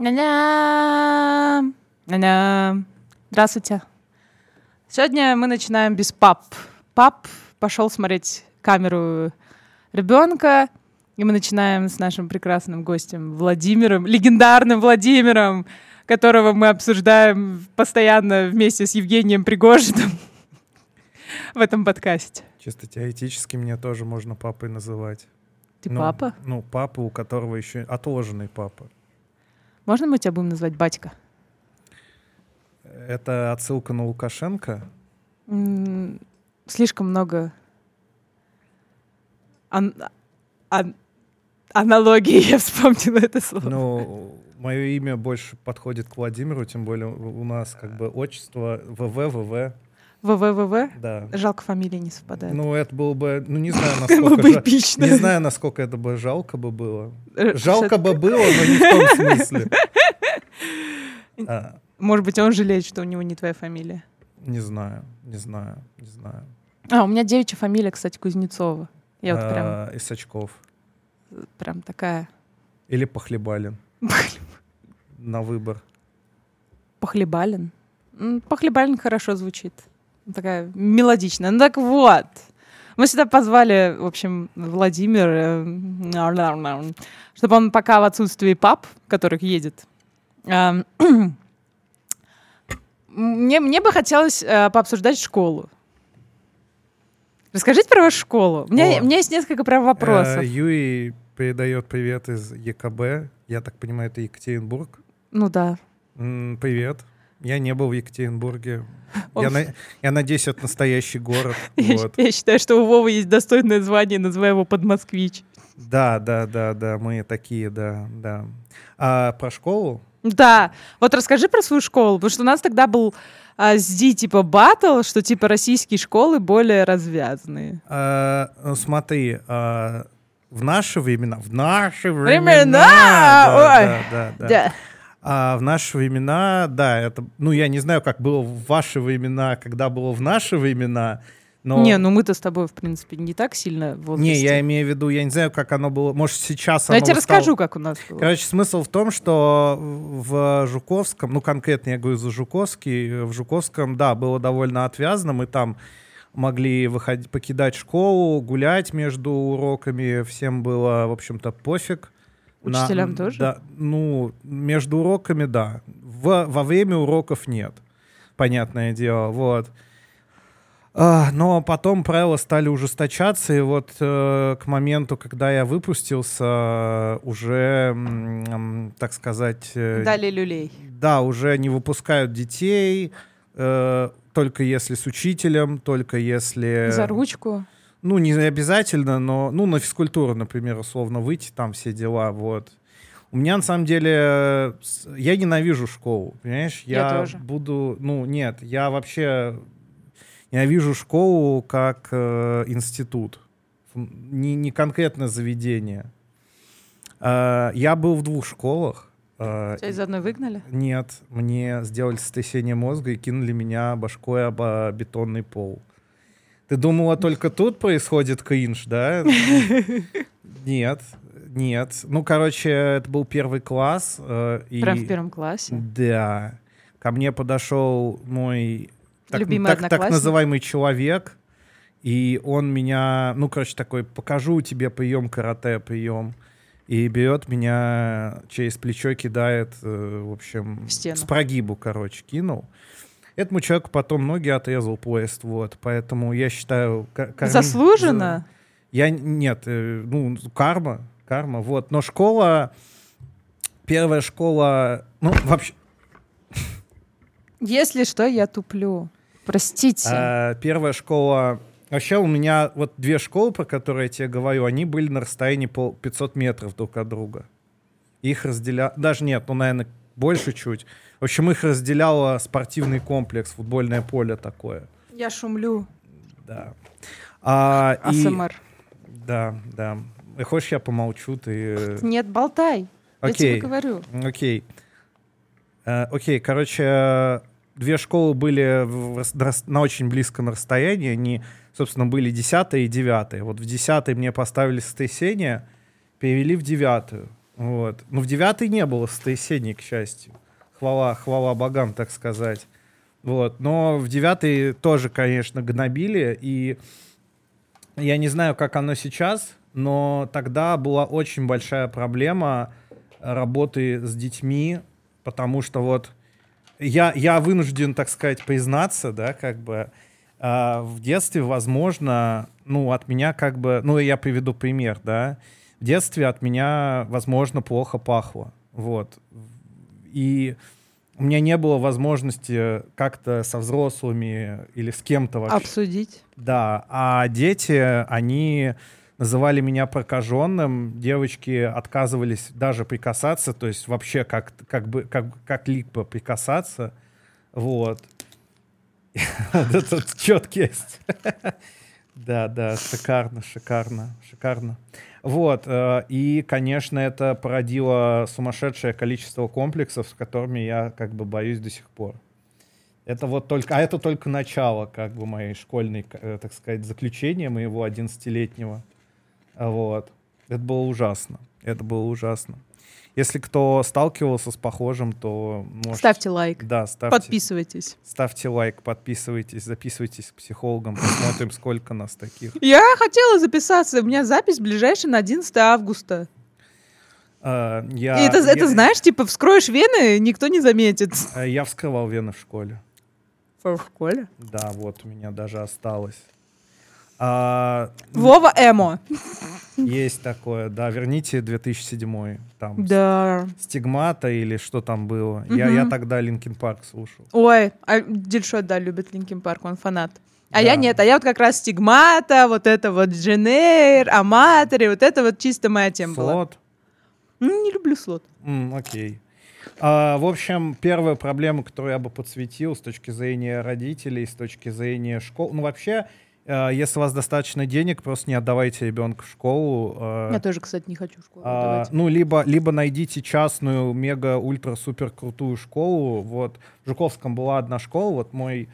Ня-ня. Ня-ня. Здравствуйте. Сегодня мы начинаем без пап. Пап пошел смотреть камеру ребенка, и мы начинаем с нашим прекрасным гостем Владимиром, легендарным Владимиром, которого мы обсуждаем постоянно вместе с Евгением Пригожиным в этом подкасте. Чисто теоретически меня тоже можно папой называть. Ты Ну, папа? Ну, папа, у которого еще отложенный папа. Можно мы тебя будем называть батька? Это отсылка на Лукашенко. М, Слишком много ан- ан- аналогий, я вспомнила это слово. Ну, мое имя больше подходит к Владимиру, тем более у у нас как бы отчество ВВ, ВВ, ВВВВ? да. Жалко, фамилии не совпадают. Ну, это было бы, ну, не знаю, насколько... бы эпично. Не знаю, насколько это бы жалко бы было. Э, Жалко бы было, но не в том смысле. А, Может быть, он жалеет, что у него не твоя фамилия. Не знаю, не знаю, не знаю. А, у меня девичья фамилия, кстати, Кузнецова. Я вот прям, А, Исачков. прям такая Или Похлебалин. На выбор. похлебалин. Похлебалин хорошо звучит. Такая мелодичная. Ну так вот. Мы сюда позвали, в общем, Владимира, чтобы он пока в отсутствии пап, которых едет, эм, мне, мне бы хотелось э, пообсуждать школу. Расскажите про вашу школу. У меня, О. у меня есть несколько прям вопросов. Э, Юрий передает привет из ЕКБ. Я так понимаю, это Екатеринбург. Ну да. М, Привет. Я не был в Екатеринбурге. Он- Я, на- я надеюсь, это настоящий город. Я, Вот. я считаю, что у Вовы есть достойное звание, называя его подмосквич. Да, да, да, да, мы такие, да, да. А про школу? Да, вот расскажи про свою школу, потому что у нас тогда был а, с Ди типа батл, что типа российские школы более развязанные. А, ну, смотри, а, в наши времена, в наши Времена! времена, да, Ой! да, да, да. А в наши времена, да, это, ну, я не знаю, как было в ваши времена, когда было в наши времена, но... Не, ну мы-то с тобой, в принципе, не так сильно в возрасте. Не, я имею в виду, я не знаю, как оно было, может, сейчас Но я оно тебе стало- расскажу, как у нас было. Короче, смысл в том, что в Жуковском, ну, конкретно я говорю за Жуковский, в Жуковском, да, было довольно отвязано, мы там могли выходить, покидать школу, гулять между уроками, всем было, в общем-то, пофиг. На- Учителям тоже? Да, ну, между уроками, да. В- во время уроков нет, понятное дело, вот. А, Но потом правила стали ужесточаться, и вот э, к моменту, когда я выпустился, уже, так сказать, э, Дали люлей. да, уже не выпускают детей, э, только если с учителем, только если... За ручку. Ну, не обязательно, но, ну, на физкультуру, например, условно выйти, там все дела, вот. У меня, на самом деле, я ненавижу школу, понимаешь? Я тоже. буду, ну, нет, я вообще ненавижу школу как э, институт, не, не конкретно заведение. Э, я был в двух школах. э, Тебя из одной выгнали? нет, мне сделали сотрясение мозга и кинули меня башкой об а, бетонный пол. Ты думала, только тут происходит кринж, да? Нет, нет. Ну, короче, это был первый класс. э, и- Прям в первом классе. Да. Ко мне подошел мой так, Любимый так, так называемый человек, и он меня, ну, короче, такой, покажу тебе прием карате, прием. И берет меня через плечо, кидает, э, в общем, В стену. с прогибу, короче, кинул. Этому человеку потом ноги отрезал поезд, вот, поэтому я считаю... ка- корми- Заслуженно? я нет, э, ну карма, карма, вот. Но школа, первая школа, ну вообще Если что, я туплю. Простите. э, первая школа. Вообще у меня вот две школы, про которые я тебе говорю, они были на расстоянии по 500 метров друг от друга. Их разделял, даже нет, ну наверное больше чуть. В общем, их разделяло спортивный комплекс, футбольное поле такое. Я шумлю. Да. А, и- АСМР. Да, да. И Хочешь, я помолчу, ты... э, Нет, болтай. Я тебе Окей. говорю. Окей. Э, Окей, короче, две школы были в на очень близком расстоянии. Они, собственно, были 10 и 9. Вот в 10 мне поставили сотрясение, перевели в 9. Вот. Ну, в девятый не было сотрясений, к счастью. Хвала, хвала богам, так сказать. Вот. Но в девятый тоже, конечно, гнобили. И я не знаю, как оно сейчас, но тогда была очень большая проблема работы с детьми, потому что вот я, я вынужден, так сказать, признаться, да, как бы э, в детстве, возможно, ну, от меня как бы, ну, я приведу пример, да, в детстве от меня, возможно, плохо пахло, вот, и у меня не было возможности как-то со взрослыми или с кем-то вообще. Обсудить. Да, а дети, они называли меня прокаженным, девочки отказывались даже прикасаться, то есть вообще как, как бы как, как либо прикасаться. Вот. Этот четкость. Да, да, шикарно, шикарно, шикарно. Вот, э, и, конечно, это породило сумасшедшее количество комплексов, с которыми я как бы боюсь до сих пор. Это вот только, а это только начало как бы моей школьной, э, так сказать, заключения моего 11-летнего. Вот. Это было ужасно. Это было ужасно. Если кто сталкивался с похожим, то может... ставьте лайк. Да, ставьте. Подписывайтесь. Ставьте лайк, подписывайтесь, записывайтесь к психологам, посмотрим, сколько нас таких. Я хотела записаться, у меня запись ближайшая на 11 августа. Я, И это, я, это знаешь, типа вскроешь вены, никто не заметит. Э, я вскрывал вены в школе. В школе? Да, вот у меня даже осталось. А, Вова Эмо. Есть такое, да. Верните 2007 там. Да. Stigmata или что там было. Угу. Я, я тогда Linkin Park слушал. Ой, а Дельшот, да, любит Linkin Park, он фанат. А да. я нет, а я вот как раз стигмата, вот это вот Дженейр, Аматори, вот это вот чисто моя тема слот. была. Слот? Ну, не люблю слот. Mm, окей. А, в общем, первая проблема, которую я бы подсветил с точки зрения родителей, с точки зрения школ, ну вообще если у вас достаточно денег, просто не отдавайте ребенка в школу. Э, Я тоже, кстати, не хочу в школу а, Ну, либо, либо найдите частную, мега-ультра-супер крутую школу. Вот в Жуковском была одна школа, вот мой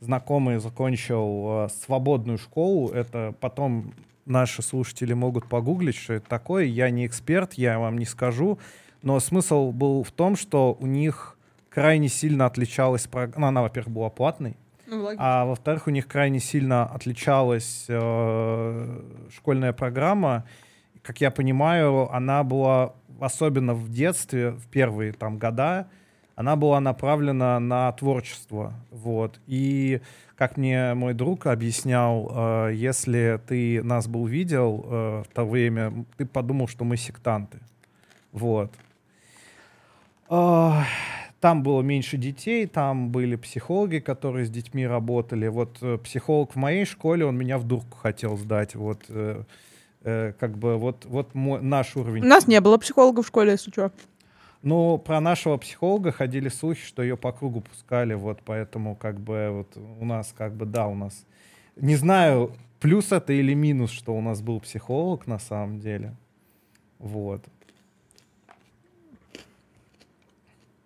знакомый закончил э, свободную школу. Это потом наши слушатели могут погуглить, что это такое. Я не эксперт, я вам не скажу. Но смысл был в том, что у них крайне сильно отличалась... Ну, она, во-первых, была платной. Ну, а во-вторых, у них крайне сильно отличалась э, школьная программа. Как я понимаю, она была, особенно в детстве, в первые там года, она была направлена на творчество. Вот. И, как мне мой друг объяснял, э, если ты нас был видел э, в то время, ты подумал, что мы сектанты. Вот. Э, там было меньше детей, там были психологи, которые с детьми работали. Вот э, психолог в моей школе, он меня в дурку хотел сдать. Вот э, э, как бы вот, вот мой, наш уровень. У нас не было психолога в школе, если что. Ну, про нашего психолога ходили слухи, что ее по кругу пускали, вот поэтому как бы вот у нас как бы, да, у нас... Не знаю, плюс это или минус, что у нас был психолог на самом деле. Вот.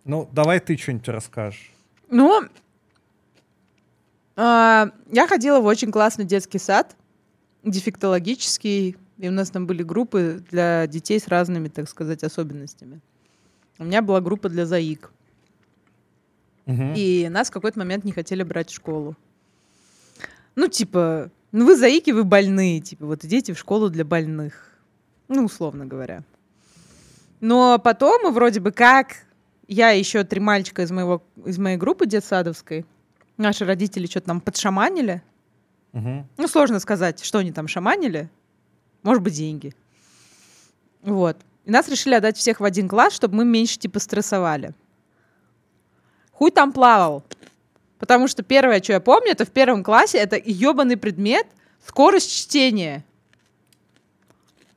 Ну, давай ты что-нибудь расскажешь. Ну, э, я ходила в очень классный детский сад, дефектологический, и у нас там были группы для детей с разными, так сказать, особенностями. У меня была группа для заик. Угу. И нас в какой-то момент не хотели брать в школу. Ну, типа, ну вы заики, вы больные, типа, вот идите в школу для больных. Ну, условно говоря. Но потом мы вроде бы как я и еще три мальчика из, моего, из моей группы детсадовской. Наши родители что-то нам подшаманили. Угу. Ну, сложно сказать, что они там шаманили. Может быть, деньги. Вот. И нас решили отдать всех в один класс, чтобы мы меньше типа стрессовали. Хуй там плавал. Потому что первое, что я помню, это в первом классе, это ебаный предмет скорость чтения.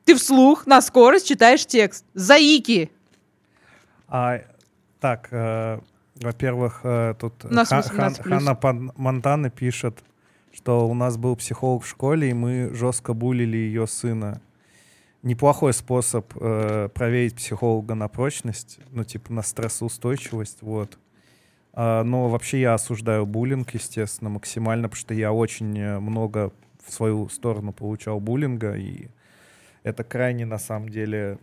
Ты вслух на скорость читаешь текст. Заики. А так, э, во-первых, э, тут Ха- Хан- Ханна Монтана пишет, что у нас был психолог в школе, и мы жестко булили ее сына. Неплохой способ э, проверить психолога на прочность, ну, типа на стрессоустойчивость, вот. А, но вообще я осуждаю буллинг, естественно, максимально, потому что я очень э, много в свою сторону получал буллинга, и Это крайне, на самом деле,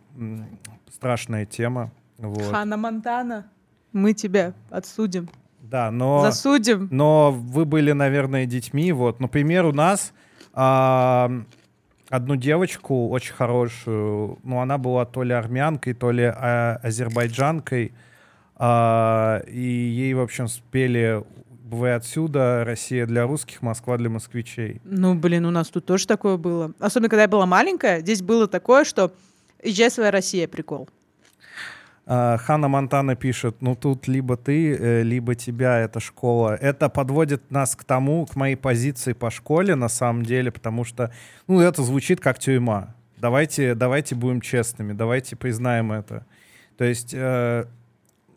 страшная тема. Вот. Хана Монтана, мы тебя отсудим, Да, но... засудим. Но вы были, наверное, детьми. Вот, например, у нас а, одну девочку очень хорошую, ну, она была то ли армянкой, то ли а, азербайджанкой, а, и ей, в общем, спели «Вы отсюда», «Россия для русских», «Москва для москвичей». Ну, блин, у нас тут тоже такое было. Особенно, когда я была маленькая, здесь было такое, что «Езжай, своя Россия» прикол. А, Ханна Монтана пишет, ну тут либо ты, э, либо тебя эта школа. Это подводит нас к тому, к моей позиции по школе на самом деле, потому что, ну это звучит как тюрьма. Давайте, давайте будем честными, давайте признаем это. То есть э,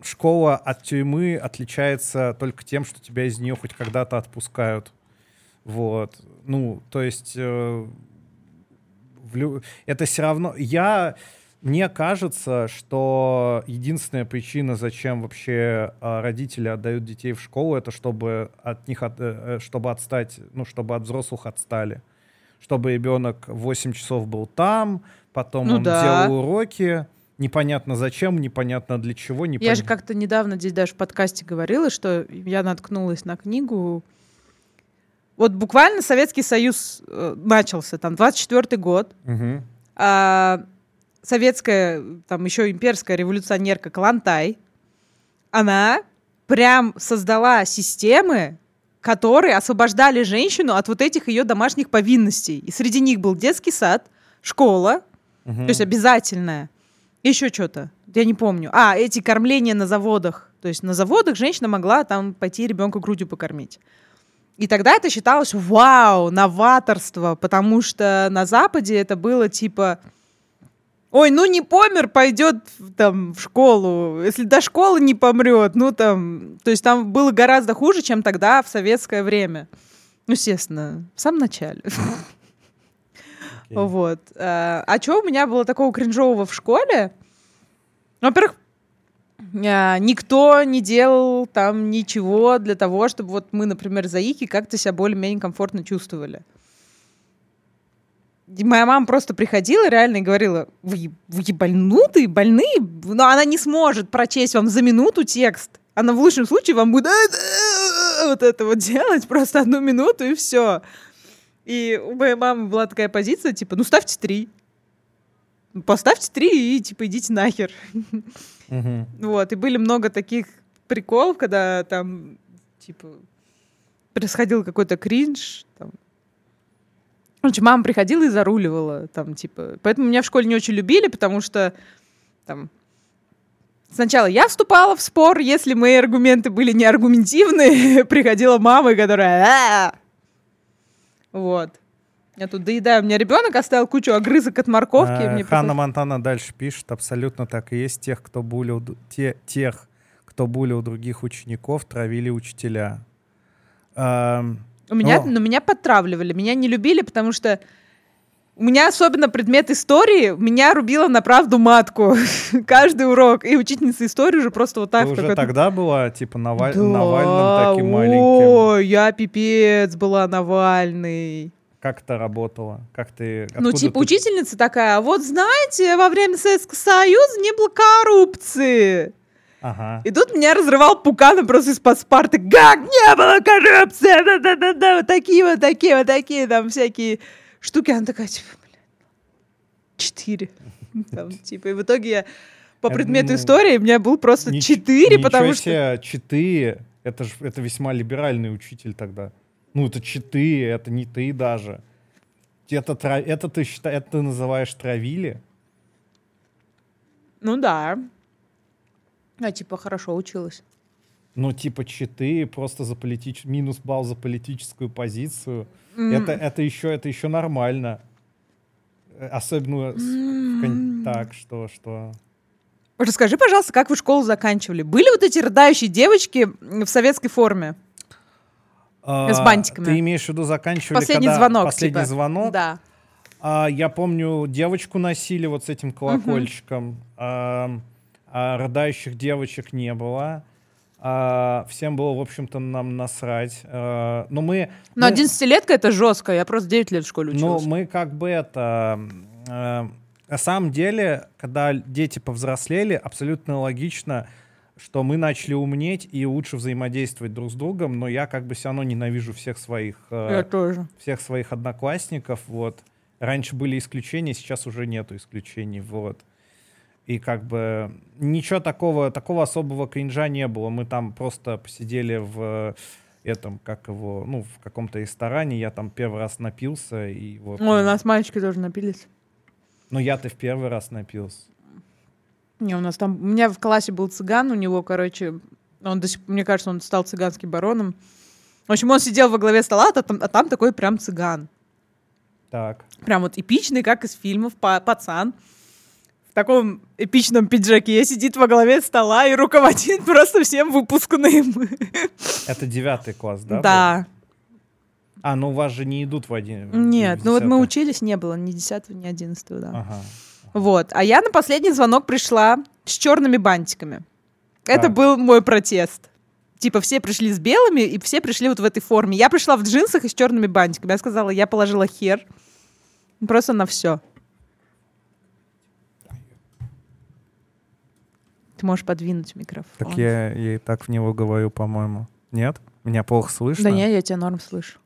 школа от тюрьмы отличается только тем, что тебя из нее хоть когда-то отпускают. Вот. Ну, то есть э, лю- это все равно... Я... Мне кажется, что единственная причина, зачем вообще а, родители отдают детей в школу, это чтобы от них от- э, э, чтобы отстать, ну, чтобы от взрослых отстали. Чтобы ребенок 8 часов был там, потом Ну он да. делал уроки. Непонятно зачем, непонятно для чего, Я непонятно. же как-то недавно здесь даже в подкасте говорила, что я наткнулась на книгу. Вот буквально Советский Союз э, начался, там, 24-й год. Мгм. а советская, там еще имперская революционерка Калантай, она прям создала системы, которые освобождали женщину от вот этих ее домашних повинностей. И среди них был детский сад, школа, Мгм. то есть обязательная, еще что-то, я не помню. А, эти кормления на заводах. То есть на заводах женщина могла там пойти ребенка грудью покормить. И тогда это считалось, вау, новаторство, потому что на Западе это было типа, ой, ну не помер, пойдет там в школу, если до школы не помрет, ну там, то есть там было гораздо хуже, чем тогда в советское время. Ну, естественно, в самом начале. Вот. А, а что у меня было такого кринжового в школе? Во-первых, а, никто не делал там ничего для того, чтобы вот мы, например, заики как-то себя более-менее комфортно чувствовали. Моя мама просто приходила реально и говорила, вы, вы ебанутые, больные, но она не сможет прочесть вам за минуту текст. Она в лучшем случае вам будет вот это вот делать просто одну минуту и все. И у моей мамы была такая позиция, типа, ну ставьте три. Поставьте три и, типа, идите нахер. Мгм. Вот, и были много таких приколов, когда там, типа, происходил какой-то кринж, там. Короче, мама приходила и заруливала, там, типа. Поэтому меня в школе не очень любили, потому что, там, сначала я вступала в спор, если мои аргументы были не аргументивные, приходила мама, которая... «А!» Вот. Я тут доедаю. У меня ребенок оставил кучу огрызок от морковки. А, мне Ханна приходится- Монтана дальше пишет, абсолютно так и есть. Тех, кто булил, те, тех, кто булил других учеников, травили учителя. Ам, У меня, О. но меня подтравливали, меня не любили, потому что у меня особенно предмет истории, меня рубила на правду матку каждый урок. И учительница истории уже просто вот так... ты уже тогда была, типа, Наваль- Да, Навальным таким маленьким. Ой, я пипец была Навальный. Как это работало? Как ты... ну, типа, ты- учительница такая, «А вот знаете, во время Советского Союза не было коррупции. Ага. И тут меня разрывал Пукана просто из-под спарты. Как не было коррупции? Да-да-да-да, вот такие вот такие вот такие там всякие штуки. Она такая, типа, блядь, четыре. Там, типа, и в итоге я по предмету ну, истории у меня был просто четыре, потому что... четыре. Это же это весьма либеральный учитель тогда. Ну, это четыре, это не ты даже. Это, это ты считай, это ты называешь травили? Ну да. Я типа хорошо училась. Ну, типа читы просто за политич... минус балл за политическую позицию. М. Это, это, еще, это еще нормально. Э, Особенно с- в кон- так, что, что... Расскажи, пожалуйста, как вы школу заканчивали? Были вот эти рыдающие девочки в советской форме? С А, бантиками. Ты имеешь в виду заканчивали, Последний когда- звонок, Последний типа. звонок? Да. А, я помню, девочку носили вот с этим колокольчиком. А, а рыдающих девочек не было. А, всем было, в общем-то, нам насрать. А, но мы... Но ну, 11-летка это жестко. Я просто 9 лет в школе Ну, училась. мы как бы это... э, на самом деле, когда дети повзрослели, абсолютно логично, что мы начали умнеть и лучше взаимодействовать друг с другом, но я как бы все равно ненавижу всех своих, э, Я тоже. всех своих одноклассников, вот. Раньше были исключения, сейчас уже нету исключений, вот. И как бы ничего такого, такого особого кринжа не было. Мы там просто посидели в этом, как его, ну, в каком-то ресторане, я там первый раз напился, и вот. Ой, у нас мальчики тоже напились. Ну, я-то в первый раз напился. Не, у нас там... У меня в классе был цыган, у него, короче... Он до сих... Мне кажется, он стал цыганским бароном. В общем, он сидел во главе стола, а там, а там такой прям цыган. Так. Прям вот эпичный, как из фильмов, па- пацан. В таком эпичном пиджаке сидит во главе стола и руководит просто всем выпускным. Это девятый класс, да? был? Да. А, ну у вас же не идут в один. Нет, в ну вот мы учились, не было ни 10 ни 11 да. Ага. Вот. А я на последний звонок пришла с черными бантиками. Это Так. был мой протест. Типа все пришли с белыми, и все пришли вот в этой форме. Я пришла в джинсах и с черными бантиками. Я сказала, я положила хер. Просто на все. Ты можешь подвинуть микрофон. Так я, я и так в него говорю, по-моему. Нет? Меня плохо слышно? Да нет, я тебя норм слышу.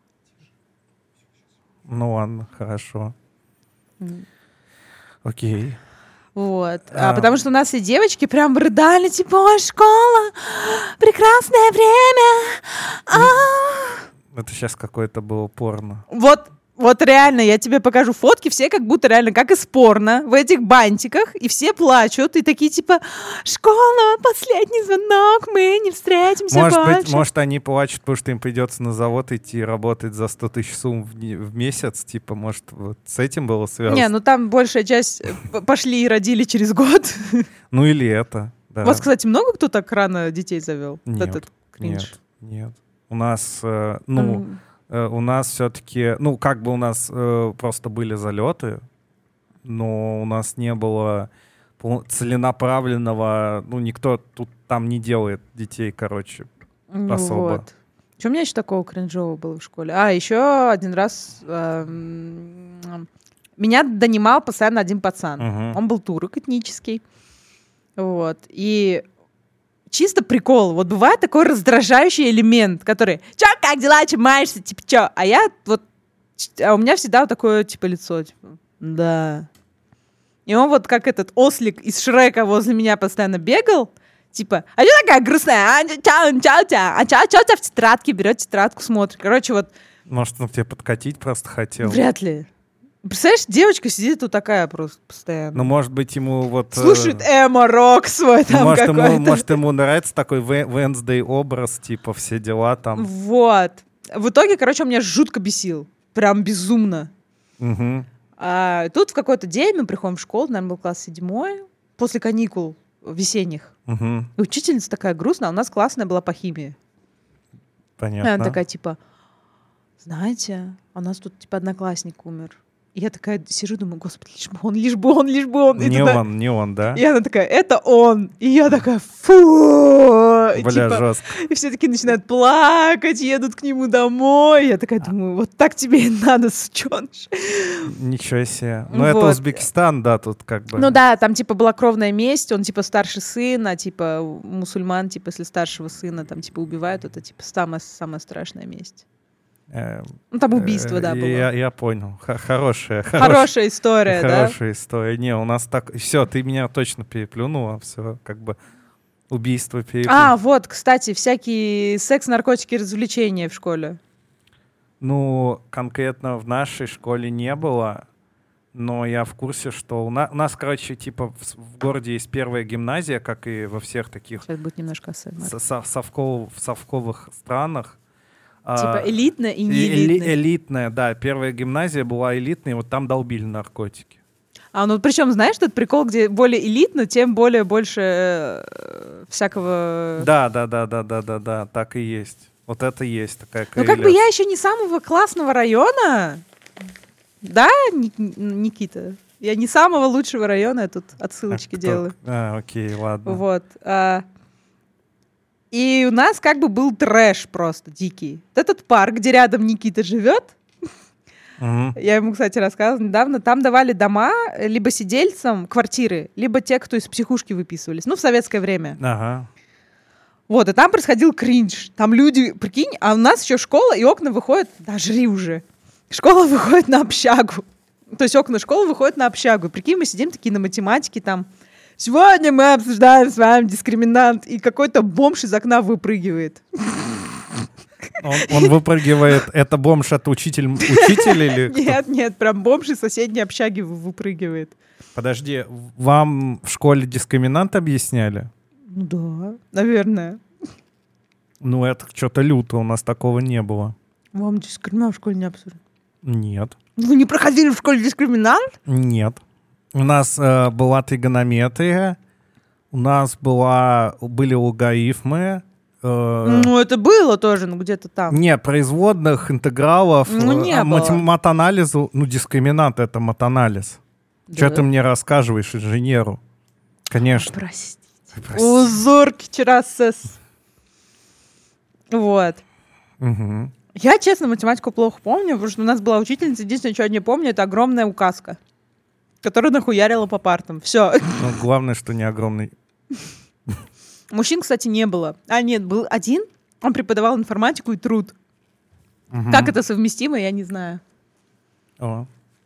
Ну ладно, хорошо. М. Окей. Вот. А, А. потому что у нас все девочки прям рыдали, типа, ой, школа, прекрасное время. А. Это сейчас какое-то было порно. Вот, вот реально, я тебе покажу фотки, все как будто реально, как из порно, в этих бантиках, и все плачут, и такие типа, школа, последний звонок, мы не встретимся Может больше. быть, может, они плачут, потому что им придется на завод идти работать за 100 тысяч сумм в, в месяц. Типа, может, вот с этим было связано? Не, ну там большая часть э, пошли и родили через год. Ну или это. Да. У вас, кстати, много кто так рано детей завел? Нет, этот кринж. Нет, нет. У нас, э, ну, М, э, у нас все-таки, ну, как бы у нас э, просто были залеты, но у нас не было целенаправленного, ну, никто тут там не делает детей, короче. ну особо. Вот. Что у меня еще такого кринжового было в школе? А, еще один раз эм, меня донимал постоянно один пацан. Мгм. Он был турок этнический. Вот. И чисто прикол. Вот бывает такой раздражающий элемент, который «Чё, как дела, чем маешься?» Типа, чё? А я вот... А у меня всегда вот такое, типа, лицо. Типа, да. И он вот как этот ослик из Шрека возле меня постоянно бегал. Типа, а что такая грустная? А, чё, чё, чё? А чё, чё тебя в тетрадке? Берет тетрадку, смотрит. Короче, вот Может, он к тебе подкатить просто хотел? вряд ли. Представляешь, девочка сидит тут такая просто постоянно. Ну, может быть, ему вот... э, Слушает Эмо Рок свой ну, там может, ему, может, ему нравится такой Wednesday образ, типа, все дела там. Вот. В итоге, короче, он меня жутко бесил. Прям безумно. Мгм. А тут в какой-то день мы приходим в школу, наверное, был класс седьмой, после каникул весенних. Мгм. И учительница такая грустная, а у нас классная была по химии. И Понятно. она такая, типа, знаете, у нас тут, типа, одноклассник умер. И я такая сижу, думаю, господи, лишь бы он, лишь бы он, лишь бы он. И Не туда- он, не он, да? И она такая, это он. И я такая, фу. Бля, типа, жестко. И все таки начинают плакать, едут к нему домой. Я такая думаю, вот так тебе и надо, сученыш. Ничего себе. Ну, это Вот. Узбекистан, да, тут как бы. Ну да, там типа была кровная месть, он типа старший сын, а типа мусульман, типа если старшего сына там типа убивают, это типа самая, самая страшная месть. Э, Ну там убийство, э, да, было. Я, я понял. Х- хорошая, Хорошая история, да? Хорошая история. Не, у нас так... Все, ты меня точно переплюнула. Все, как бы убийство А, переплюнула. вот, кстати, всякие секс, наркотики, развлечения в школе. Ну, конкретно в нашей школе не было, но я в курсе, что у, на- у нас, короче, типа в, в городе есть первая гимназия, как и во всех таких Сейчас будет немножко со- со- совков- в совковых странах. А, Типа элитно и не и- эли- элитно. элитная, да. Первая гимназия была элитной, вот там долбили наркотики. А ну причем, знаешь, тот прикол, где более элитно, тем более больше э, всякого... Да, да, да, да, да, да, да, так и есть. Вот это есть такая Ну как бы я еще не самого классного района. Да, Ник- Никита? Я не самого лучшего района, я тут отсылочки А кто- делаю. А, окей, ладно. Вот. а. И у нас как бы был трэш просто дикий. Вот Этот парк, где рядом Никита живет. Я ему, кстати, рассказывала недавно. Там давали дома либо сидельцам квартиры, либо те, кто из психушки выписывались. Ну, в советское время. Ага. Вот, и там происходил кринж. Там люди, прикинь, а у нас еще школа, и окна выходят, да, жри уже. Школа выходит на общагу. То есть окна школы выходят на общагу. Прикинь, мы сидим такие на математике там. Сегодня мы обсуждаем с вами дискриминант. И какой-то бомж из окна выпрыгивает. Он, он выпрыгивает. Это бомж от учитель, учитель или кто? Нет, нет, прям бомж из соседней общаги вы- выпрыгивает. Подожди, вам в школе дискриминант объясняли? Ну да, наверное. Ну, это что-то люто, у нас такого не было. Вам дискриминант в школе не обсуждали? Нет. Вы не проходили в школе дискриминант? Нет. У нас э, была тригонометрия, у нас была, были логарифмы. э, Ну, это было тоже, ну где-то там. Не, производных, интегралов, Ну, э, не а было. матанализу, ну, дискриминант — это матанализ. Что Да. ты мне рассказываешь, инженеру? Конечно. Простите. Прости. Узорки черасес. Вот. Мгм. Я, честно, математику плохо помню, потому что у нас была учительница, единственное, что я не помню, это огромная указка, которая нахуярила по партам. Все. Ну, главное, что не огромный. Мужчин, кстати, не было. А, нет, был один, он преподавал информатику и труд. Мгм. Как это совместимо, я не знаю. О,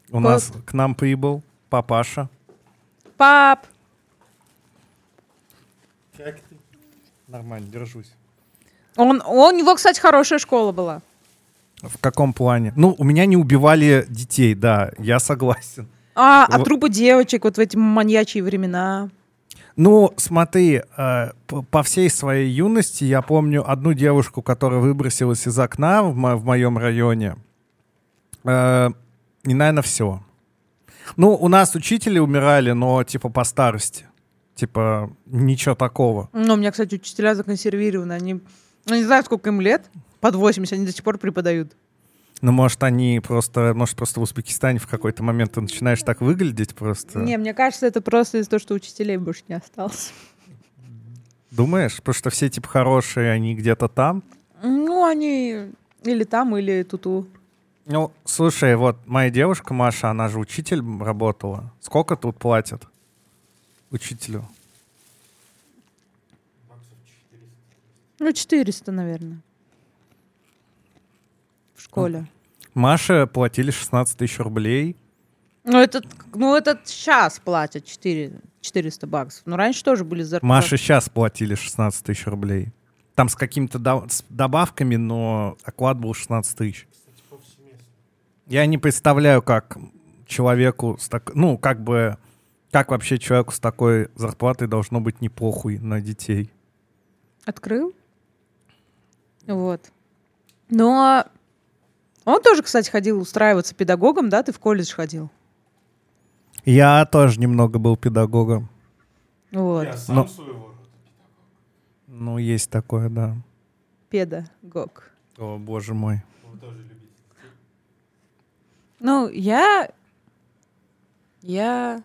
У Вот. нас к нам прибыл папаша. Пап, Нормально, держусь. он, у него, кстати, хорошая школа была. В каком плане? Ну, у меня не убивали детей, да, я согласен. А, а трупы девочек вот в эти маньячьи времена. Ну, смотри, э, по, по всей своей юности я помню одну девушку, которая выбросилась из окна в, мо- в моем районе. Э, и, наверное, все. Ну, у нас учители умирали, но типа по старости. Типа ничего такого. Ну, у меня, кстати, учителя законсервированы. Они, ну, не знаю, сколько им лет, под 80, они до сих пор преподают. Ну, может, они просто, может, просто в Узбекистане в какой-то момент ты начинаешь так выглядеть просто. Не, мне кажется, это просто из-за того, что учителей больше не осталось. Думаешь? Потому что все типа хорошие, они где-то там. Ну, они или там, или туту. Ну, слушай, вот моя девушка Маша, она же учитель работала. Сколько тут платят учителю? Ну, 400, наверное. Школе. Маше платили 16 тысяч рублей. Ну, этот, ну, этот сейчас платят 4, 400 баксов. Но раньше тоже были зарплаты. Маше сейчас платили 16 тысяч рублей. Там с какими-то до- с добавками, но оклад был 16 тысяч. Я не представляю, как человеку с так... Ну, как бы... Как вообще человеку с такой зарплатой должно быть не похуй на детей? Открыл. Вот. Но он тоже, кстати, ходил устраиваться педагогом, да? Ты в колледж ходил. Я тоже немного был педагогом. Вот. Но- Ну, есть такое, да. Педагог. О, боже мой. Ну, я... Я...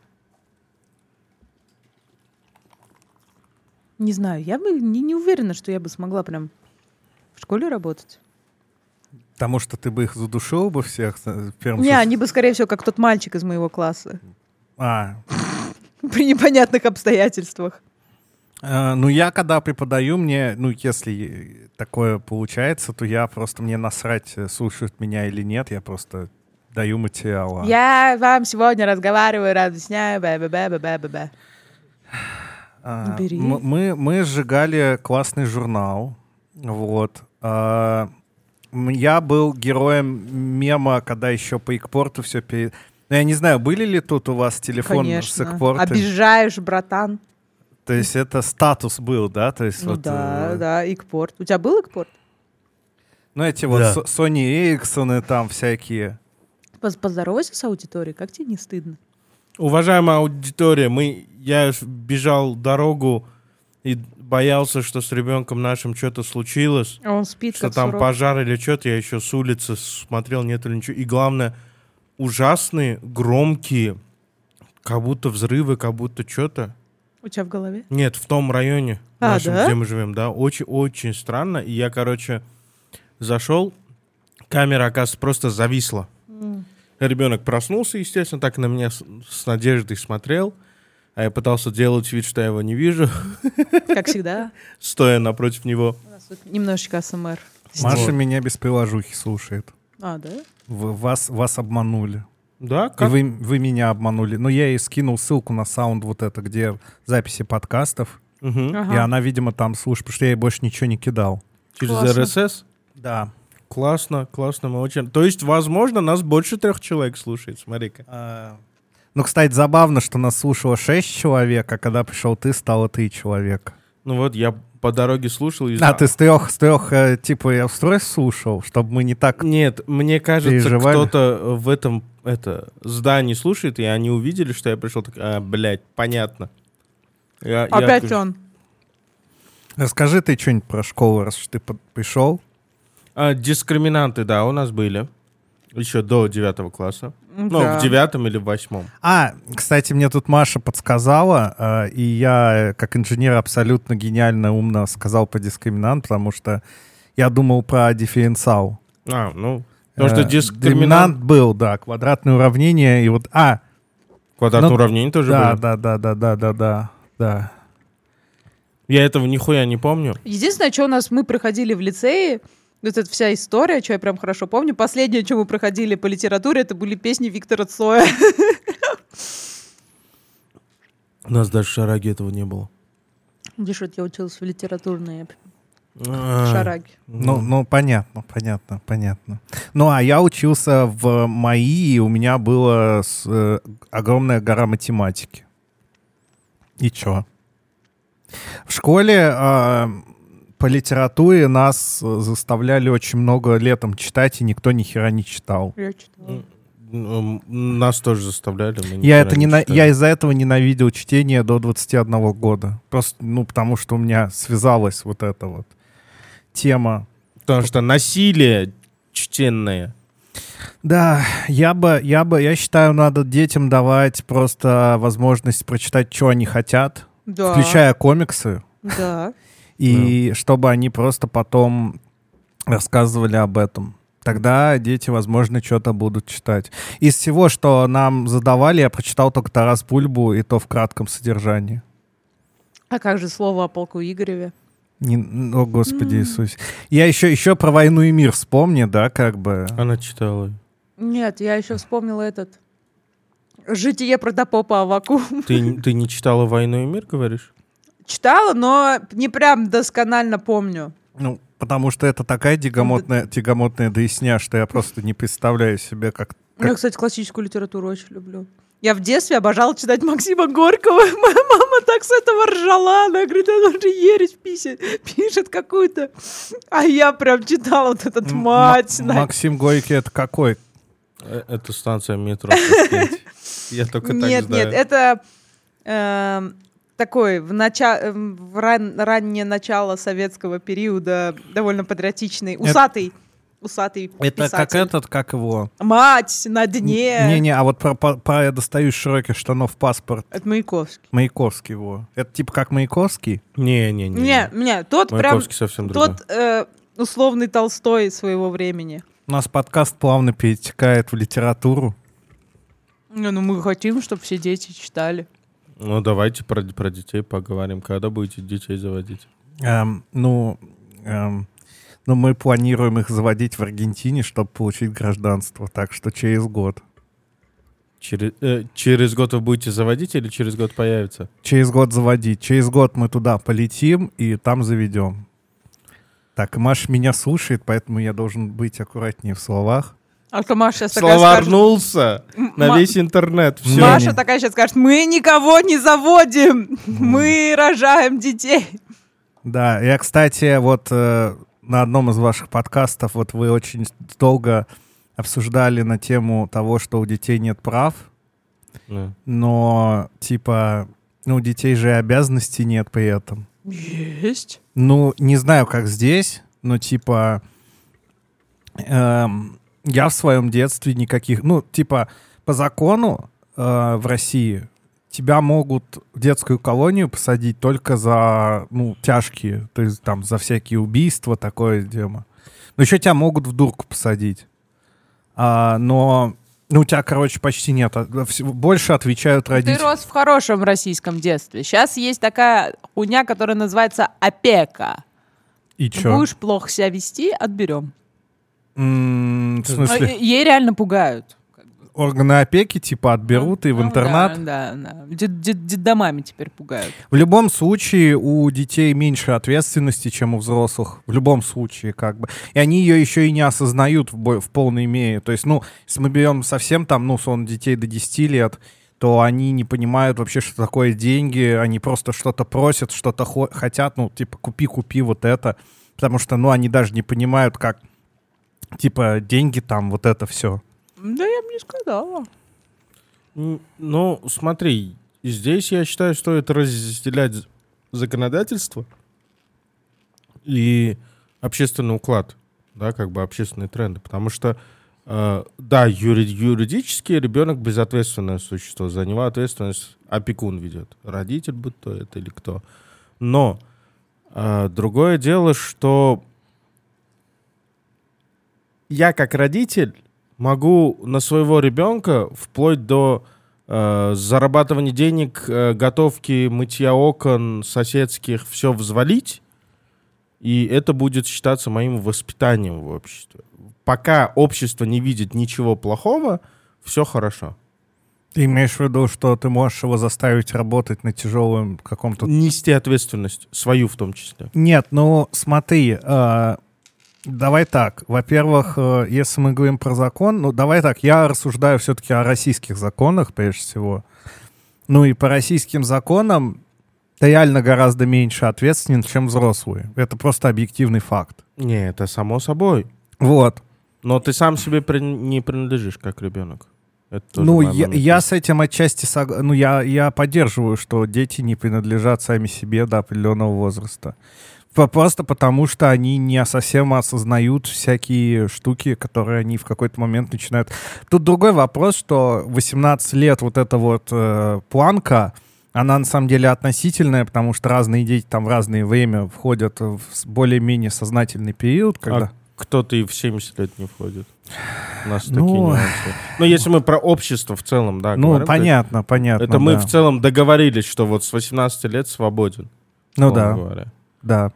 Не знаю, я бы не, не уверена, что я бы смогла прям в школе работать. Потому что ты бы их задушил бы всех э, Не, они бы, скорее всего, как тот мальчик из моего класса. А, При непонятных обстоятельствах. э, ну я когда преподаю, мне, ну если такое получается, то я просто, мне насрать, э, слушают меня или нет, я просто даю материал. а- Я вам сегодня разговариваю, объясняю, бэ бэ бэ бэ бэ бэ А, Бери. Мы, мы сжигали классный журнал. Вот. А, Я был героем мема, когда еще по экпорту все перед... Ну, я не знаю, были ли тут у вас телефон с Конечно. экпортом? Обижаешь, братан. То есть это статус был, да? То есть Ну вот, да, э, да, икпорт. У тебя был икпорт? Ну, эти вот Да. Со- Sony Ericsson там всякие. Поз- Поздоровайся с аудиторией, как тебе не стыдно? Уважаемая аудитория, мы, я бежал дорогу и боялся, что с ребенком нашим что-то случилось, А он спит, что там сурок. пожар или что-то. Я еще с улицы смотрел, нету ли ничего. И главное, ужасные, громкие, как будто взрывы, как будто что-то. У тебя в голове? Нет, в том районе, А, нашем, да? где мы живем, да, очень-очень странно. И я, короче, зашел, камера, оказывается, просто зависла. Ребенок проснулся, естественно, так на меня с, с надеждой смотрел. А я пытался делать вид, что я его не вижу, Как всегда. стоя напротив него. У нас тут немножечко АСМР. Маша Вот. меня без приложухи слушает. А, да? Вы- вас, вас обманули. Да, И как? вы, вы меня обманули. Но я ей скинул ссылку на саунд вот это, где записи подкастов. И Ага. она, видимо, там слушает, потому что я ей больше ничего не кидал. Через Классно. RSS? Да. Классно, классно, мы очень... То есть, возможно, нас больше трех человек слушает, смотри-ка. А, Ну, кстати, забавно, что нас слушало 6 человек, а когда пришел ты, стало 3 человека. Ну вот, я по дороге слушал и... А, ты с трех, с трех, э, типа, я устройств слушал, чтобы мы не так... Нет, мне кажется, кто-то в этом это, здании слушает, и они увидели, что я пришел, так, а, блядь, понятно. Я- я Опять откажу. он. Расскажи ты что-нибудь про школу, раз уж ты под- пришел. А, дискриминанты, да, у нас были. Еще до девятого класса. Ну, Да. в девятом или в восьмом. А, кстати, мне тут Маша подсказала, э, и я, как инженер, абсолютно гениально, умно сказал по дискриминант, потому что я думал про дифференциал. А, ну, потому что Э, дискриминант... был, да, квадратное уравнение, и вот... А, Квадратное ну, уравнение тоже да, было. да, да, да, да, да, да, да. Я этого нихуя не помню. Единственное, что у нас мы проходили в лицее, вот эта вся история, что я прям хорошо помню. Последнее, что мы проходили по литературе, это были песни Виктора Цоя. У нас даже шараги этого не было. Где что я училась в литературной А, шараге. Ну, ну, понятно, понятно, понятно. Ну, а я учился в МАИ, и у меня была с- э, огромная гора математики. И чё? В школе а, по литературе нас э, заставляли очень много летом читать, и никто ни хера не читал. Я читала. Нас тоже заставляли. Я, это не читали. я из-за этого ненавидел чтение до 21 года. Просто, ну, потому что у меня связалась вот эта вот тема Потому что насилие чтенное. Да, я бы, я бы, я считаю, надо детям давать просто возможность прочитать, что они хотят, Да. включая комиксы, Да. И чтобы они просто потом рассказывали об этом. Тогда дети, возможно, что-то будут читать. Из всего, что нам задавали, я прочитал только Тарас Бульбу, и то в кратком содержании. А как же слово о полку Игореве? Не- о, Господи Иисусе. Я еще, еще про «Войну и мир» вспомни, да, как бы. Она читала. Нет, я еще вспомнила этот. Житие протопопа Аваку. Ты, ты не читала «Войну и мир», говоришь? Читала, но не прям досконально помню. Ну, потому что это такая тягомотная, тягомотная доясня, что я просто не представляю себе, как... Я, кстати, классическую литературу очень люблю. Я в детстве обожала читать Максима Горького. Моя мама так с этого ржала. Она говорит, это же ересь пишет, пишет какую-то. А я прям читала вот этот мать. М- на- Максим Горький это какой? Э, Это станция метро. Я только так Нет, знаю. нет, это эм, такой в, нача- эм, в ран- раннее начало советского периода довольно патриотичный, усатый, усатый Это как этот, как его? Мать на дне. Не-не, а вот про, про- про я достаю из широких штанов паспорт. Это Маяковский. Маяковский его. Это типа как Маяковский? Не-не-не. Не, не, тот прям, Маяковский совсем другой. тот э, условный Толстой своего времени. У нас подкаст плавно перетекает в литературу. Не, ну мы хотим, чтобы все дети читали. Ну, давайте про, про детей поговорим. Когда будете детей заводить? Эм, ну, эм, ну, мы планируем их заводить в Аргентине, чтобы получить гражданство. Так что через год. Через, э, через год вы будете заводить или через год появится? Через год заводить. Через год мы туда полетим и там заведем. Так, Маша меня слушает, поэтому я должен быть аккуратнее в словах. А то Маша сейчас такая скажет... Словарнулся на весь интернет. Все. Маша Не-не. такая сейчас скажет, мы никого не заводим, мы рожаем детей. Да, я, кстати, вот э, на одном из ваших подкастов вот вы очень долго обсуждали на тему того, что у детей нет прав, Да. но типа ну, у детей же и обязанностей нет при этом. Есть. Ну, не знаю, как здесь, но типа эм, я в своем детстве никаких, ну, типа по закону э, в России тебя могут в детскую колонию посадить только за, ну, тяжкие, то есть там за всякие убийства, такое демо. Но еще тебя могут в дурку посадить. А, но Ну, у тебя, короче, почти нет. а, Больше отвечают Ты родители. рос в хорошем российском детстве. Сейчас есть такая хуйня, которая называется опека. И чё? Будешь плохо себя вести, отберем. М, В смысле, и- Ей реально пугают. органы опеки, типа, отберут и в Ну, интернат? Да, да, да. Дед- дед- Детдомами теперь пугают. В любом случае у детей меньше ответственности, чем у взрослых. В любом случае, как бы. И они ее еще и не осознают в, бо- в полной мере. То есть, ну, если мы берем совсем там, ну, сон детей до 10 лет, то они не понимают вообще, что такое деньги. Они просто что-то просят, что-то хо- хотят. Ну, типа, купи, купи вот это. Потому что, ну, они даже не понимают, как, типа, деньги там, вот это все. Да я бы не сказала. Ну, смотри, здесь я считаю, стоит разделять законодательство и общественный уклад, да, как бы общественные тренды, потому что э, да, юри- юридически ребенок безответственное существо, за него ответственность опекун ведет, родитель будь то это или кто. Но э, другое дело, что я как родитель могу на своего ребенка вплоть до э, зарабатывания денег, э, готовки, мытья окон соседских, все взвалить, и это будет считаться моим воспитанием в обществе. Пока общество не видит ничего плохого, все хорошо. Ты имеешь в виду, что ты можешь его заставить работать на тяжелом каком-то Нести ответственность, свою в том числе. Нет, ну смотри, э, давай так. Во-первых, э, если мы говорим про закон, ну давай так, я рассуждаю все-таки о российских законах, прежде всего. Ну и по российским законам ты реально гораздо меньше ответственен, чем взрослые. Это просто объективный факт. Не, это само собой. Вот. Но ты сам себе при- не принадлежишь как ребенок. Ну, я, я с этим отчасти сог... Ну, я, я поддерживаю, что дети не принадлежат сами себе до определенного возраста. Просто потому, что они не совсем осознают всякие штуки, которые они в какой-то момент начинают... Тут другой вопрос, что 18 лет вот эта вот э, планка, она на самом деле относительная, потому что разные дети там в разное время входят в более-менее сознательный период, когда... А кто-то и в 70 лет не входит. У нас Ну. такие нюансы. Ну, если мы про общество в целом, да, ну, говорим, понятно, понятно. Это мы да. в целом договорились, что вот с 18 лет свободен. Ну да, говоря. да.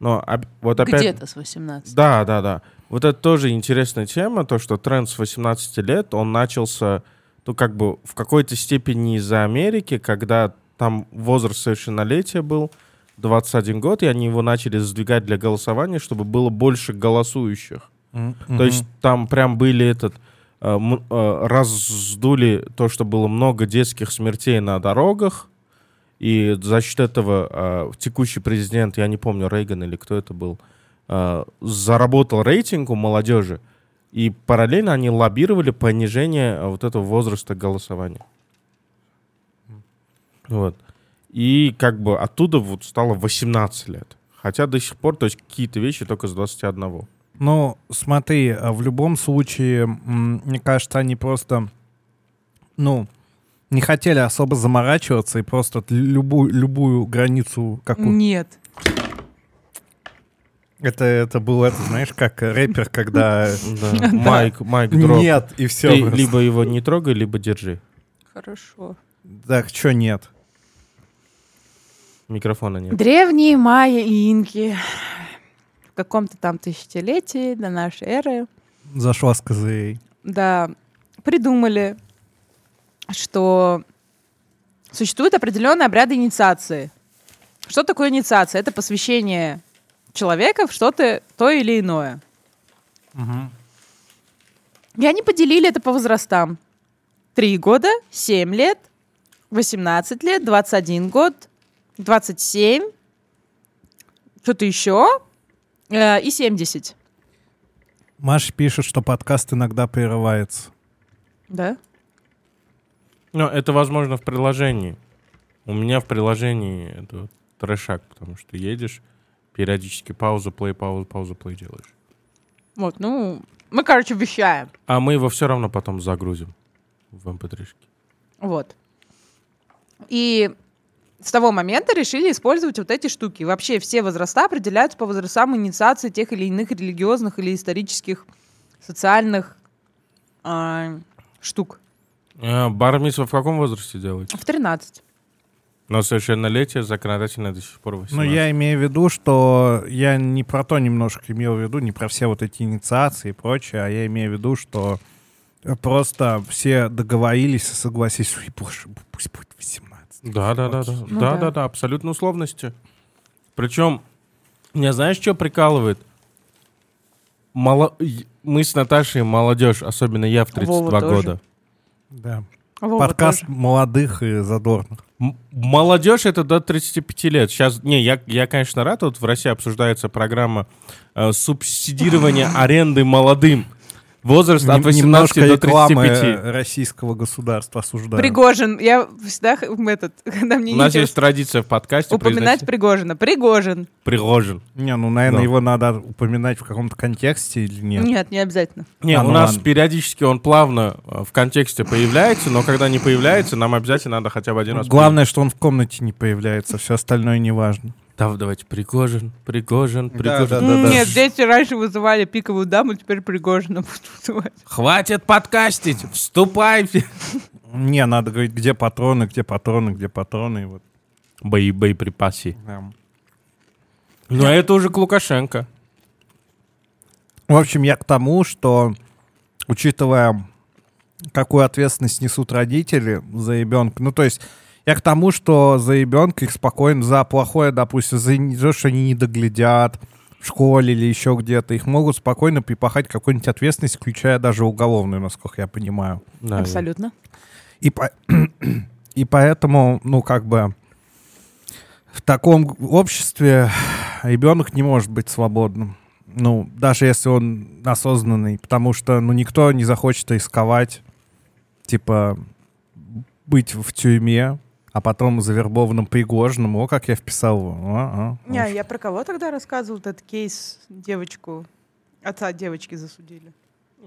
Но вот опять... Где-то с 18. Да, да, да. Вот это тоже интересная тема, то, что тренд с 18 лет, он начался, ну, как бы в какой-то степени из-за Америки, когда там возраст совершеннолетия был 21 год, и они его начали сдвигать для голосования, чтобы было больше голосующих. То есть там прям были этот э, э, раздули то, что было много детских смертей на дорогах, и за счет этого э, текущий президент, я не помню, Рейган или кто это был, э, заработал рейтинг у молодежи, и параллельно они лоббировали понижение э, вот этого возраста голосования. Вот. И как бы оттуда вот стало 18 лет. Хотя до сих пор, то есть какие-то вещи только с 21. Ну, смотри, а в любом случае, мне кажется, они просто, ну, не хотели особо заморачиваться и просто любую, любую границу какую... Нет. Это, это было, это, знаешь, как рэпер, когда... Да. Майк, Майк дроп. Нет, и все. Ты либо его не трогай, либо держи. Хорошо. Так, что нет? Микрофона нет. Древние майя и инки в каком-то там тысячелетии до нашей эры Зашла с козырей. да, придумали, что существуют определенные обряды инициации. Что такое инициация? Это посвящение человека в что-то то или иное. И они поделили это по возрастам. Три года, семь лет, 18 лет, 21 год, 27, что-то еще, э, и 70. Маша пишет, что подкаст иногда прерывается. Да? Но это возможно в приложении. У меня в приложении это трешак, потому что едешь, периодически пауза, плей, пауза, пауза, плей делаешь. Вот, ну, мы, короче, вещаем. А мы его все равно потом загрузим в mp 3 Вот. И с того момента решили использовать вот эти штуки. Вообще все возраста определяются по возрастам инициации тех или иных религиозных или исторических, социальных а, штук. А, Бар-мицва в каком возрасте делаете? В 13. Но совершеннолетие законодательно до сих пор 18. Ну, я имею в виду, что я не про то немножко имел в виду, не про все вот эти инициации и прочее, а я имею в виду, что просто все договорились и согласились, ой, боже, пусть будет 18. Да, да, да, да. Ну да, да. да, да, абсолютно условности. Причем, меня знаешь, что прикалывает? Мало... Мы с Наташей молодежь, особенно я в 32 Вова тоже. Да. Вова Подкаст тоже. молодых и задорных. М- Молодежь это до 35 лет. Сейчас, не, я, я, конечно, рад, вот в России обсуждается программа э, субсидирования аренды молодым. Возраст от Нем- 18 Немножко до рекламы 35. российского государства осуждаю. Пригожин. Я всегда этот, когда мне У нас есть традиция в подкасте упоминать Пригожина. Пригожин. Пригожин. Не, ну, наверное, Да. его надо упоминать в каком-то контексте или нет? Нет, не обязательно. Не, А, у ну нас ладно. периодически он плавно э, в контексте появляется, но когда не появляется, нам обязательно надо хотя бы один раз... Главное, что он в комнате не появляется, все остальное не важно. Да, давайте, Пригожин, Пригожин, Пригожин. да, да. Нет, дети раньше вызывали пиковую даму, теперь Пригожина будут вызывать. Хватит подкастить, вступайте. Не, надо говорить, где патроны, где патроны, где патроны. и Вот. Бои, боеприпасы. Да. Ну, а это уже к Лукашенко. В общем, я к тому, что, учитывая, какую ответственность несут родители за ребенка, ну, то есть, я к тому, что за ребенка их спокойно, за плохое, допустим, за то, что они не доглядят в школе или еще где-то, их могут спокойно припахать какую-нибудь ответственность, включая даже уголовную, насколько я понимаю. Да, Абсолютно. И, по- и поэтому, ну, как бы, в таком обществе ребенок не может быть свободным. Ну, даже если он осознанный, потому что, ну, никто не захочет рисковать, типа, быть в тюрьме, а потом завербованным Пригожиным. О, как я вписал его. А, а, Не, а. я про кого тогда рассказывал этот кейс? Девочку, отца девочки засудили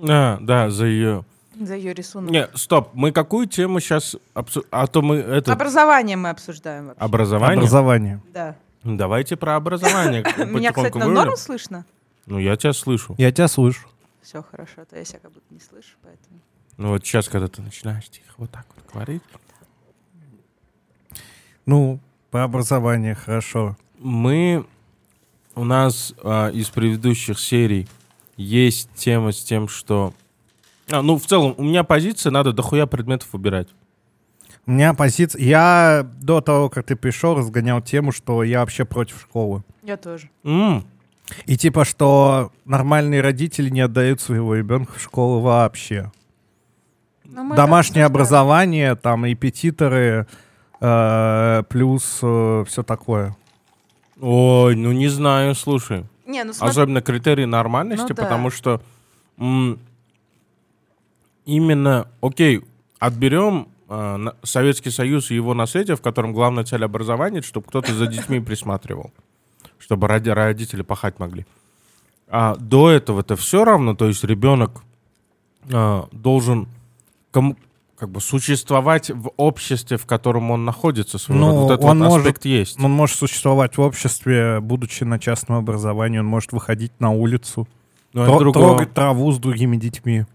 А, да, за ее... за ее рисунок. Не, стоп, мы какую тему сейчас... обсу- А то мы это... Образование мы обсуждаем вообще. Образование? Образование. Да. Давайте про образование. Меня, кстати, на норм слышно? Ну, я тебя слышу. Я тебя слышу. Все хорошо, а то я себя как будто не слышу, поэтому... Ну, вот сейчас, когда ты начинаешь тихо вот так вот говорить, Ну, по образованию хорошо. мы... У нас а, из предыдущих серий есть тема с тем, что... А, ну, в целом, у меня позиция, надо дохуя предметов убирать. У меня позиция... Я до того, как ты пришел, разгонял тему, что я вообще против школы. Я тоже. М, И типа, что нормальные родители не отдают своего ребенка в школу вообще. Мы Домашнее образование, там репетиторы, плюс все такое. Ой, ну не знаю, слушай. Не, ну смотри, Особенно критерии нормальности, Ну да. потому что м, именно, окей, отберем э, Советский Союз и его наследие, в котором главная цель образования, чтобы кто-то за детьми присматривал, чтобы роди- родители пахать могли. А до этого это все равно, то есть ребенок э, должен кому- как бы существовать в обществе, в котором он находится. своего Ну, вот этот он вот может- аспект есть. Он может существовать в обществе, будучи на частном образовании, он может выходить на улицу, Но тро- другое. трогать траву с другими детьми.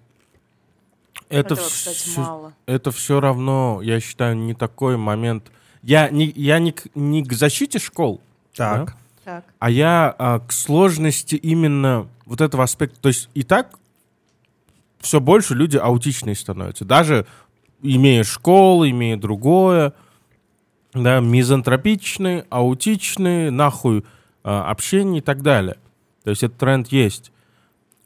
Это, этого, кстати, всё- мало. это все равно, я считаю, не такой момент. Я не, я не, к, не к защите школ, Так. Так. а я а, к сложности именно вот этого аспекта. То есть и так все больше люди аутичные становятся. Даже имея школу, имея другое, да, мизантропичные, аутичные, нахуй а, общение и так далее. То есть этот тренд есть.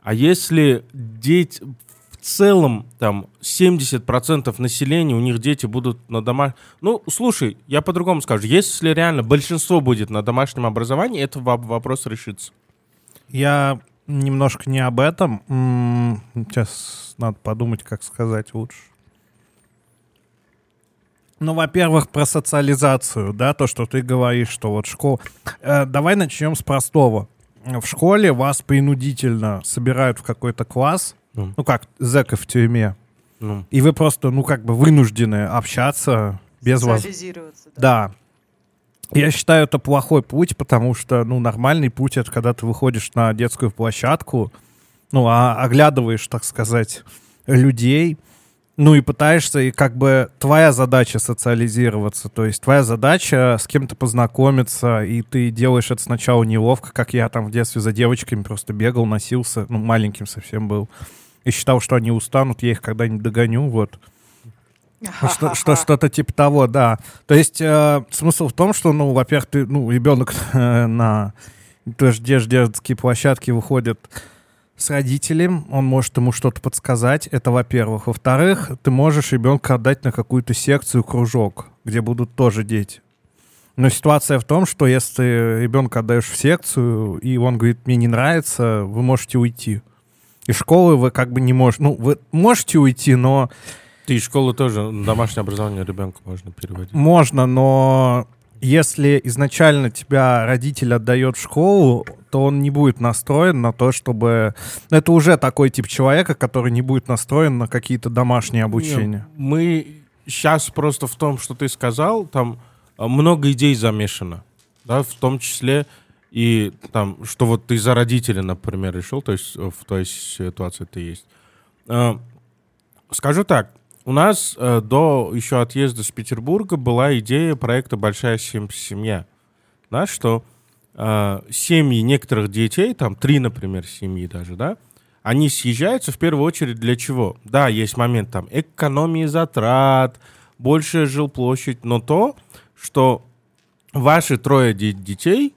А если дети в целом там 70% населения, у них дети будут на домашнем... Ну, слушай, я по-другому скажу. Если реально большинство будет на домашнем образовании, это во- вопрос решится. Я немножко не об этом. Сейчас надо подумать, как сказать лучше. Ну, во-первых, про социализацию, да, то, что ты говоришь, что вот школа... Э, давай начнем с простого. В школе вас принудительно собирают в какой-то класс, Ну. ну как, зэка в тюрьме, Ну, и вы просто, ну как бы вынуждены общаться без вас. Социализироваться, да. Да. Я считаю, это плохой путь, потому что, ну, нормальный путь — это когда ты выходишь на детскую площадку, ну, а оглядываешь, так сказать, людей, Ну и пытаешься, и как бы твоя задача социализироваться, то есть твоя задача с кем-то познакомиться, и ты делаешь это сначала неловко, как я там в детстве за девочками просто бегал, носился, ну маленьким совсем был, и считал, что они устанут, я их когда-нибудь догоню, вот. Что, что, что-то типа того, да. То есть э, смысл в том, что, ну, во-первых, ты, ну, ребенок э, на тоже детские площадки выходит с родителем, он может ему что-то подсказать, это во-первых. Во-вторых, ты можешь ребенка отдать на какую-то секцию, кружок, где будут тоже дети. Но ситуация в том, что если ребенка отдаешь в секцию, и он говорит, мне не нравится, вы можете уйти. Из школы вы как бы не можете... Ну, вы можете уйти, но... Ты из школы тоже домашнее образование ребенка можно переводить. Можно, но если изначально тебя родитель отдает в школу, то он не будет настроен на то, чтобы... ну, Это уже такой тип человека, который не будет настроен на какие-то домашние обучения. Не, Мы сейчас просто в том, что ты сказал, там а, много идей замешано, да, в том числе и там, что вот ты за родителя, например, решил, то есть в той ситуации ты есть. А, скажу так, у нас э, до еще отъезда с Петербурга была идея проекта «Большая сем- семья». Да, что э, семьи некоторых детей, там три, например, семьи даже, да, они съезжаются в первую очередь для чего? Да, есть момент там экономии затрат, большая жилплощадь, но то, что ваши трое де- детей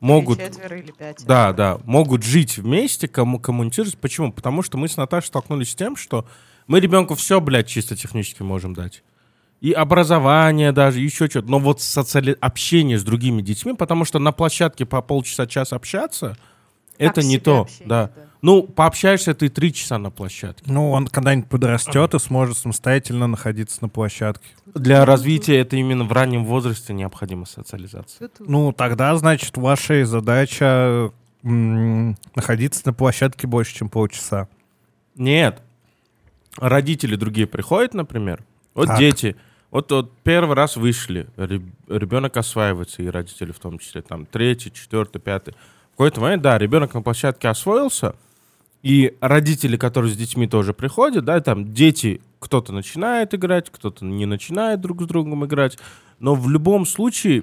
могут... Четверо или пять. Да, да, могут жить вместе, кому коммуницировать. Почему? Потому что мы с Наташей столкнулись с тем, что мы ребенку все, блядь, чисто технически можем дать. И образование даже, еще что-то. Но вот социали... общение с другими детьми, потому что на площадке по полчаса-час общаться, это не то. общение, да. да. Ну, пообщаешься ты три часа на площадке. Ну, он когда-нибудь подрастет и сможет самостоятельно находиться на площадке. Для развития это именно в раннем возрасте необходима социализация. Ну, тогда, значит, ваша задача м, находиться на площадке больше, чем полчаса. Нет. Родители другие приходят, например. Вот Так. дети. Вот, вот первый раз вышли, реб- ребенок осваивается, и родители в том числе, там, третий, четвертый, пятый. В какой-то момент, да, ребенок на площадке освоился, и родители, которые с детьми тоже приходят, да, там дети, кто-то начинает играть, кто-то не начинает друг с другом играть, но в любом случае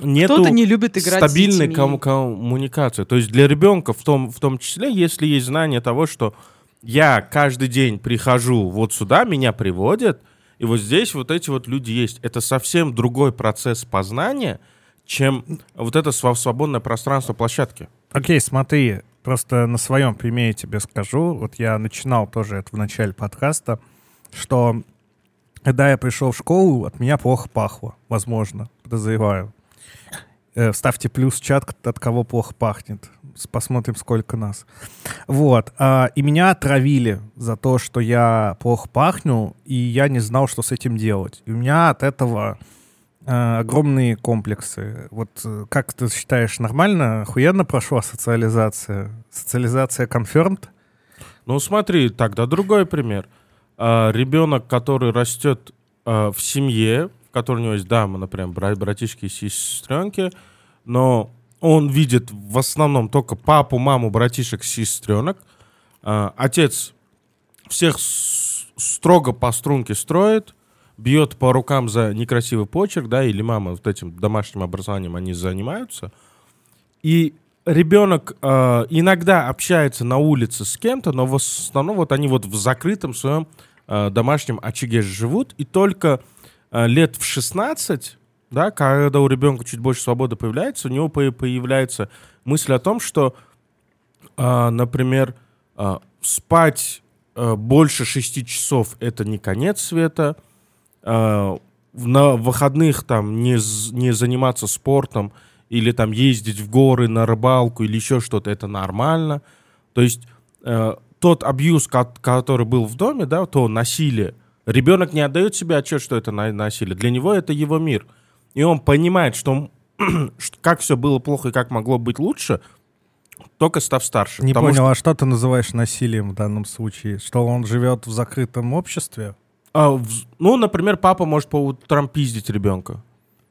нету Кто-то не любит играть с стабильной ком- коммуникации. То есть для ребенка в том, в том числе, если есть знание того, что я каждый день прихожу вот сюда, меня приводят, и вот здесь вот эти вот люди есть. Это совсем другой процесс познания, чем вот это свободное пространство площадки. Окей, смотри, просто на своем примере тебе скажу. Вот я начинал тоже это в начале подкаста, что когда я пришел в школу, от меня плохо пахло, возможно, подозреваю. Э, Ставьте плюс в чат, от кого плохо пахнет. Посмотрим, сколько нас. Вот. а, И меня отравили за то, что я плохо пахну, и я не знал, что с этим делать. И у меня от этого э, огромные комплексы. Вот э, как ты считаешь, нормально, охуенно прошла социализация? Социализация confirmed? Ну смотри, тогда другой пример. А, ребенок, который растет а, в семье, в которой у него есть, да, мы, например, бра- братишки и сестренки, но он видит в основном только папу, маму, братишек, сестренок. А, отец всех строго по струнке строит, бьет по рукам за некрасивый почерк, да, или мама вот этим домашним образованием они занимаются. И ребенок э, иногда общается на улице с кем-то, но в основном вот они вот в закрытом своем э, домашнем очаге живут, и только лет в 16, да, когда у ребенка чуть больше свободы появляется, у него по- появляется мысль о том, что, э, например, э, спать э, больше 6 часов это не конец света, э, на выходных там не, не заниматься спортом или там ездить в горы на рыбалку или еще что-то, это нормально. То есть э, тот абьюз, ко- который был в доме, да, то насилие, ребенок не отдает себе отчет, что это на- насилие. Для него это его мир. И он понимает, что, как все было плохо и как могло быть лучше, только став старше. Не понял, что, а что ты называешь насилием в данном случае? Что он живет в закрытом обществе? а, в- ну, например, папа может по утрам пиздить ребенка.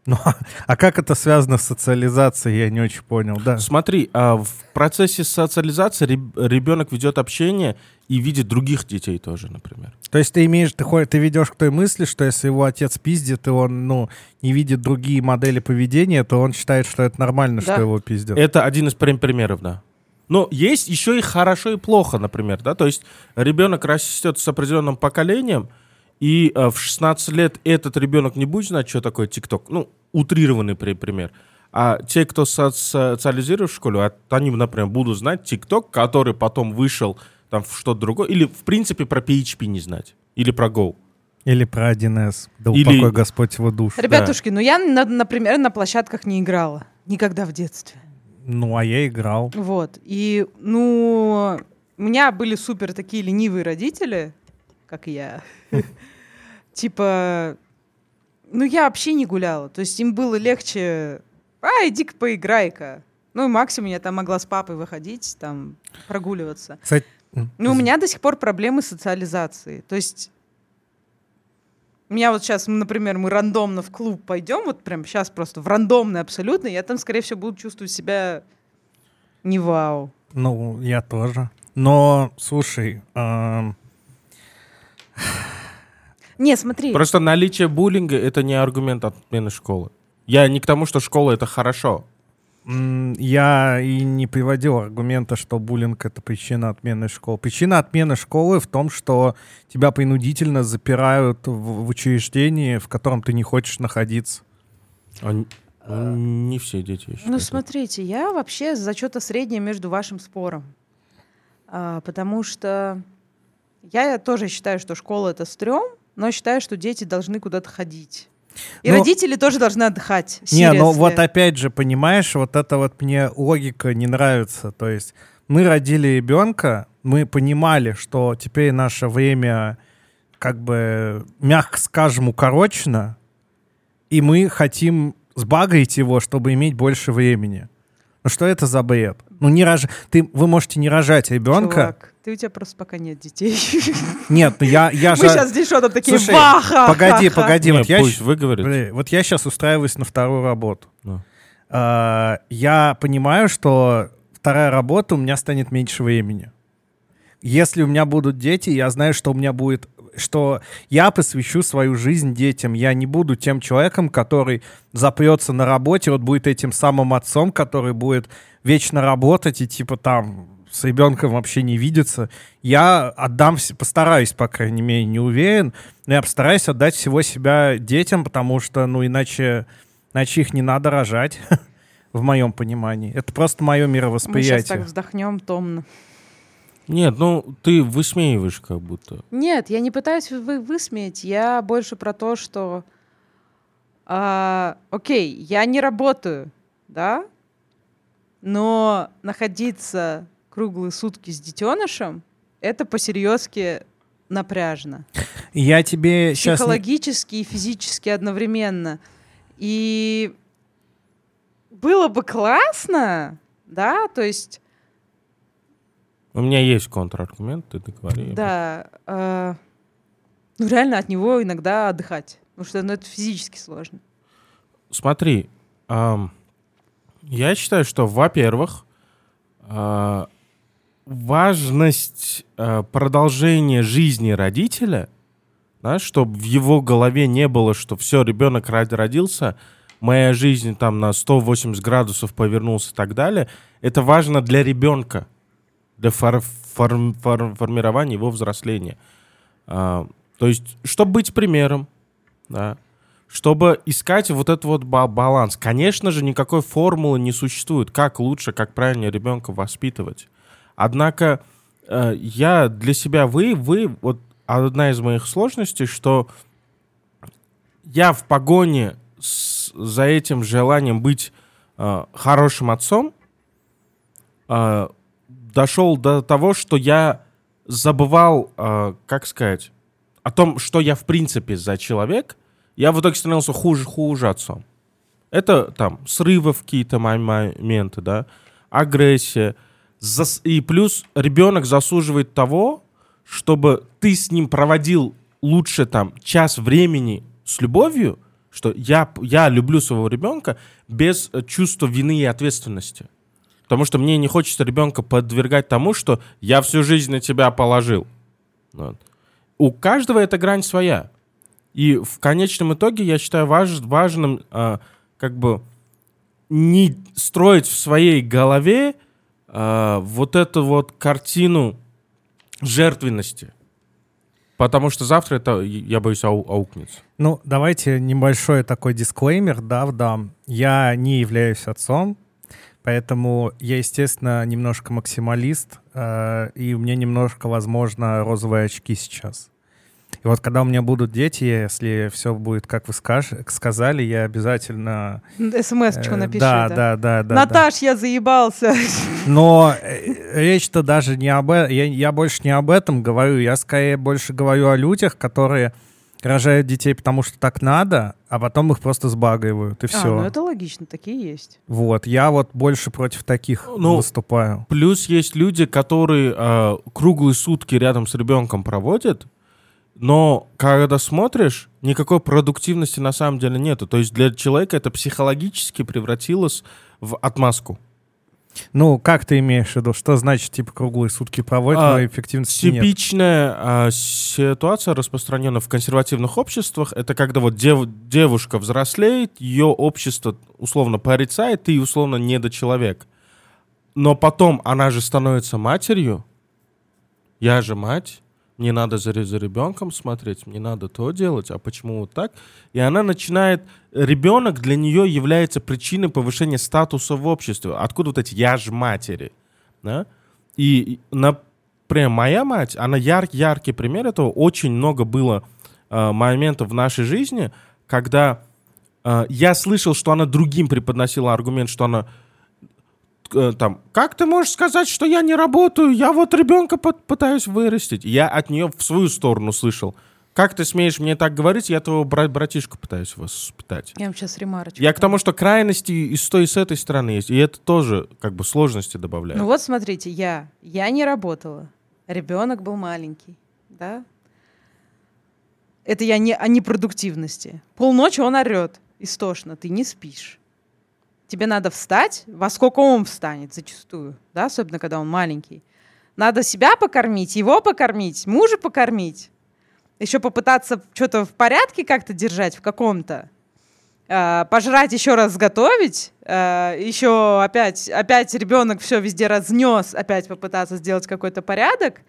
Ну, а как это связано с социализацией, я не очень понял, да. Смотри, а в процессе социализации реб- ребенок ведет общение и видит других детей тоже, например. То есть ты имеешь, ты, хо- ты ведешь к той мысли, что если его отец пиздит, и он, ну, не видит другие модели поведения, то он считает, что это нормально, Да. что его пиздят. Это один из примеров, да. Но есть еще и хорошо и плохо, например, да, то есть ребенок растет с определенным поколением, и э, в 16 лет этот ребенок не будет знать, что такое ТикТок. Ну, утрированный при- пример. А те, кто со- социализирует в школе, а- они, например, будут знать ТикТок, который потом вышел там в что-то другое, или, в принципе, про PHP не знать, или про Go. Или про 1С. Да Или- упокой Господь его душ. Ребятушки, ну я, на- например, на площадках не играла. Никогда в детстве. Ну, а я играл. Вот. И, ну, у меня были супер такие ленивые родители, как я. Типа, ну, я вообще не гуляла. То есть им было легче, а, иди-ка поиграй-ка. Ну, и максимум я там могла с папой выходить, там, прогуливаться. Кстати, Ну, у меня до сих пор проблемы с социализацией. То есть у меня вот сейчас, например, мы рандомно в клуб пойдем, вот прям сейчас просто в рандомный абсолютно, я там, скорее всего, буду чувствовать себя не вау. Ну, я тоже. Но, слушай, ам, Не, смотри. Просто наличие буллинга — это не аргумент отмены школы. Я не к тому, что школа — это хорошо. я и не приводил аргумента, что буллинг — это причина отмены школы. Причина отмены школы в том, что тебя принудительно запирают в, в учреждении, в котором ты не хочешь находиться. Н- ну, не все дети, считаю. Ну, смотрите, я вообще за что-то среднее между вашим спором. А, потому что я тоже считаю, что школа — это стрём, но считаю, что дети должны куда-то ходить. И Ну, родители тоже должны отдыхать. Не, ну вот опять же, понимаешь, вот это вот мне логика не нравится. То есть мы родили ребенка, мы понимали, что теперь наше время, как бы, мягко скажем, укорочено, и мы хотим сбагрить его, чтобы иметь больше времени. Ну что это за бред? Ну не рож... ты, вы можете не рожать ребенка. Чувак, ты у тебя просто пока нет детей. Нет, ну я, я Мы же... сейчас здесь что-то такие Слушай, ваха. Погоди, погоди, Не, вот я, пусть выговорит. Блин, вот я сейчас устраиваюсь на вторую работу. Ну. А, я понимаю, что вторая работа у меня станет меньше времени. Если у меня будут дети, я знаю, что у меня будет, что я посвящу свою жизнь детям. Я не буду тем человеком, который запрется на работе, вот будет этим самым отцом, который будет вечно работать и типа там с ребенком вообще не видеться. Я отдам, постараюсь, по крайней мере, не уверен, но я постараюсь отдать всего себя детям, потому что, ну, иначе, иначе их не надо рожать, в моем понимании. Это просто мое Мы сейчас так мировосприятие. вздохнем томно. Нет, ну ты высмеиваешь как будто. Нет, я не пытаюсь вы высмеять. Я больше про то, что... а, окей, я не работаю, да? Но находиться круглые сутки с детенышем это по-серьезки напряжно. Я тебе сейчас... Психологически и физически одновременно. И было бы классно, да, то есть, У меня есть контраргумент, ты договори. да, э, ну реально от него иногда отдыхать, потому что ну, это физически сложно. Смотри, ам, я считаю, что, во-первых, а, важность а, продолжения жизни родителя, да, чтобы в его голове не было, что все, ребенок родился, моя жизнь там на 180 градусов повернулся и так далее, это важно для ребенка, для фор- форм- фор- формирования его взросления. А, то есть, чтобы быть примером, да, чтобы искать вот этот вот ба- баланс. Конечно же, никакой формулы не существует, как лучше, как правильно ребенка воспитывать. Однако э, я для себя вы, вы, вот одна из моих сложностей, что я в погоне с- за этим желанием быть э, хорошим отцом э, дошел до того, что я забывал, э, как сказать, о том, что я в принципе за человек, я в итоге становился хуже, хуже отцом. Это там срывы в какие-то мо- моменты, да, агрессия. Зас- И плюс ребенок заслуживает того, чтобы ты с ним проводил лучше там час времени с любовью, Что я, я люблю своего ребенка без э, чувства вины и ответственности. Потому что мне не хочется ребенка подвергать тому, что я всю жизнь на тебя положил. Вот. У каждого эта грань своя. И в конечном итоге я считаю важ, важным э, как бы не строить в своей голове э, вот эту вот картину жертвенности. Потому что завтра это, я боюсь, ау аукнется. Ну, давайте небольшой такой дисклеймер, да, вдам. Я не являюсь отцом, поэтому я, естественно, немножко максималист, э, и у меня немножко, возможно, розовые очки сейчас. И вот когда у меня будут дети, если все будет, как вы скаж... сказали, я обязательно... СМС-очку Э, напиши. да, да, да, да. Наташ, я заебался. Но э, речь-то даже не об этом. Я, я больше не об этом говорю. Я скорее больше говорю о людях, которые рожают детей, потому что так надо, а потом их просто сбагривают, и А, все. ну это логично, такие есть. Вот, я вот больше против таких Ну, выступаю. Плюс есть люди, которые э, круглые сутки рядом с ребенком проводят, но когда смотришь, никакой продуктивности на самом деле нету. То есть для человека это психологически превратилось в отмазку. Ну, как ты имеешь в виду? Что значит, типа, круглые сутки проводят, А, но эффективности нет? Типичная а, ситуация распространена в консервативных обществах. Это когда вот дев- девушка взрослеет, ее общество условно порицает, ты условно недочеловек. Но потом она же становится матерью. Я же мать. Мне надо за, за ребенком смотреть, мне надо то делать, а почему вот так? И она начинает... Ребенок для нее является причиной повышения статуса в обществе. Откуда вот эти «я же матери»? Да? И, например, моя мать, она яр, яркий пример этого. Очень много было э, моментов в нашей жизни, когда э, я слышал, что она другим преподносила аргумент, что она там, как ты можешь сказать, что я не работаю, я вот ребенка пот- пытаюсь вырастить. Я от нее в свою сторону слышал. Как ты смеешь мне так говорить, я твоего бра- братишку пытаюсь воспитать. Я вам сейчас ремарочку. Я к тому, что крайности и с той, и с этой стороны есть. И это тоже как бы сложности добавляет. Ну вот смотрите, я, я не работала, ребенок был маленький, да? Это я не о непродуктивности. Полночи он орет, истошно, ты не спишь. Тебе надо встать, во сколько он встанет зачастую, да, особенно когда он маленький. Надо себя покормить, его покормить, мужа покормить. Еще попытаться что-то в порядке как-то держать в каком-то. А, пожрать еще раз готовить, а, еще опять, опять ребенок все везде разнес, опять попытаться сделать какой-то порядок.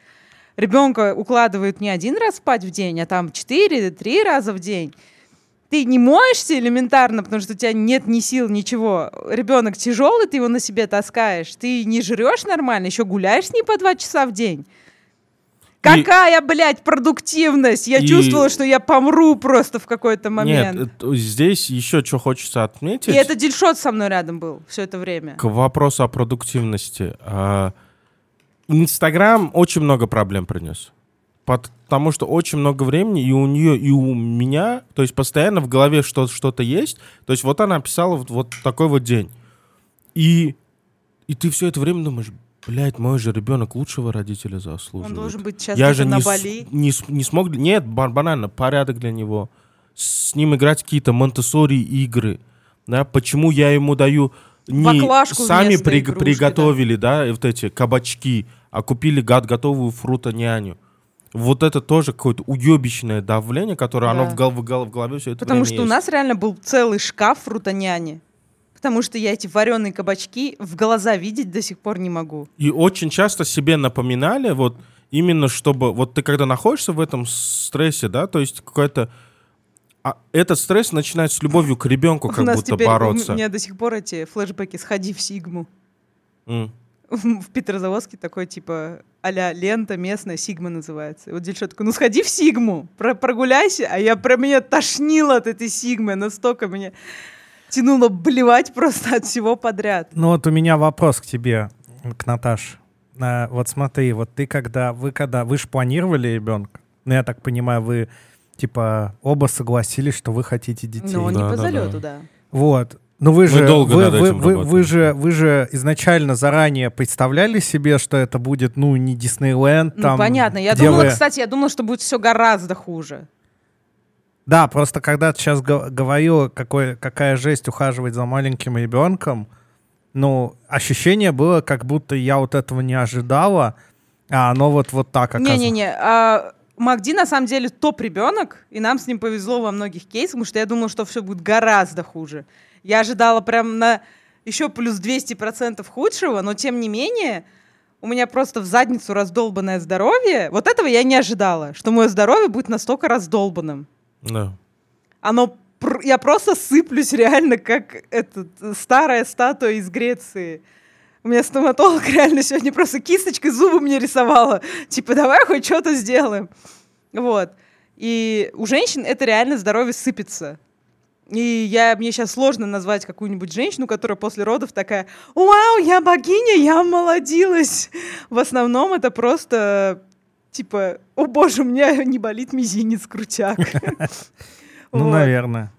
Ребенка укладывают не один раз спать в день, а там четыре, три раза в день. Ты не моешься элементарно, потому что у тебя нет ни сил, ничего. Ребенок тяжелый, ты его на себе таскаешь. Ты не жрешь нормально, еще гуляешь с ним по два часа в день. Какая, блядь, продуктивность! Я И- чувствовала, что я помру просто в какой-то момент. Нет, это- здесь еще что хочется отметить. И это Дильшот со мной рядом был все это время. К вопросу о продуктивности. А, Инстаграм очень много проблем принес. Потому что очень много времени и у нее, и у меня, то есть постоянно в голове что- что-то есть. То есть вот она писала вот, вот такой вот день. И, и ты все это время думаешь, блядь, мой же ребенок лучшего родителя заслуживает. Он должен быть сейчас Я же на не, Бали. не, с- не смог... Нет, ба- банально, порядок для него. С ним играть какие-то монтессори игры. Да? Почему я ему даю... Не Баклажку сами при- игрушки, приготовили, да. вот эти кабачки, а купили гад готовую фрутоняню. Вот это тоже какое-то уебищное давление, которое оно Да. в, гол- в гол- в голове все это Потому что у есть. нас реально был целый шкаф фрутоняни. Потому что я эти вареные кабачки в глаза видеть до сих пор не могу. И очень часто себе напоминали, вот именно чтобы, вот ты когда находишься в этом стрессе, да, то есть какой-то а этот стресс начинает с любовью к ребенку у как нас будто теперь, бороться. у меня до сих пор эти флешбеки «Сходи в Сигму». М. В Петрозаводске такой, типа, а лента местная, Сигма называется. И вот Дельшот такой, ну сходи в Сигму, про- прогуляйся. А я про меня тошнило от этой Сигмы, настолько меня тянуло блевать просто от всего подряд. Ну вот у меня вопрос к тебе, к Наташе. А, вот смотри, вот ты когда, вы когда, вы же планировали ребенка? Ну я так понимаю, вы типа оба согласились, что вы хотите детей. Но не Да, по да, залету, да. да. Вот. Ну вы же, долго вы, вы, вы, вы же, вы же изначально заранее представляли себе, что это будет, ну, не Диснейленд, Ну, там, понятно. Я думала, вы- кстати, я думала, что будет все гораздо хуже. Да, просто когда ты сейчас говорил, какой, какая жесть ухаживать за маленьким ребенком, ну, ощущение было, как будто я вот этого не ожидала, а оно вот, вот так оказалось. Не-не-не, а, Макди на самом деле топ-ребенок, и нам с ним повезло во многих кейсах, потому что я думала, что все будет гораздо хуже. Я ожидала прям на еще плюс 200% худшего, но тем не менее у меня просто в задницу раздолбанное здоровье. Вот этого я не ожидала, что мое здоровье будет настолько раздолбанным. Да. Оно я просто сыплюсь реально, как этот, старая статуя из Греции. У меня стоматолог реально сегодня просто кисточкой зубы мне рисовала. Типа, давай хоть что-то сделаем. Вот. И у женщин это реально здоровье сыпется. И я, мне сейчас сложно назвать какую-нибудь женщину, которая после родов такая, вау, я богиня, я молодилась. В основном это просто типа, о боже, у меня не болит мизинец, крутяк. Ну, наверное.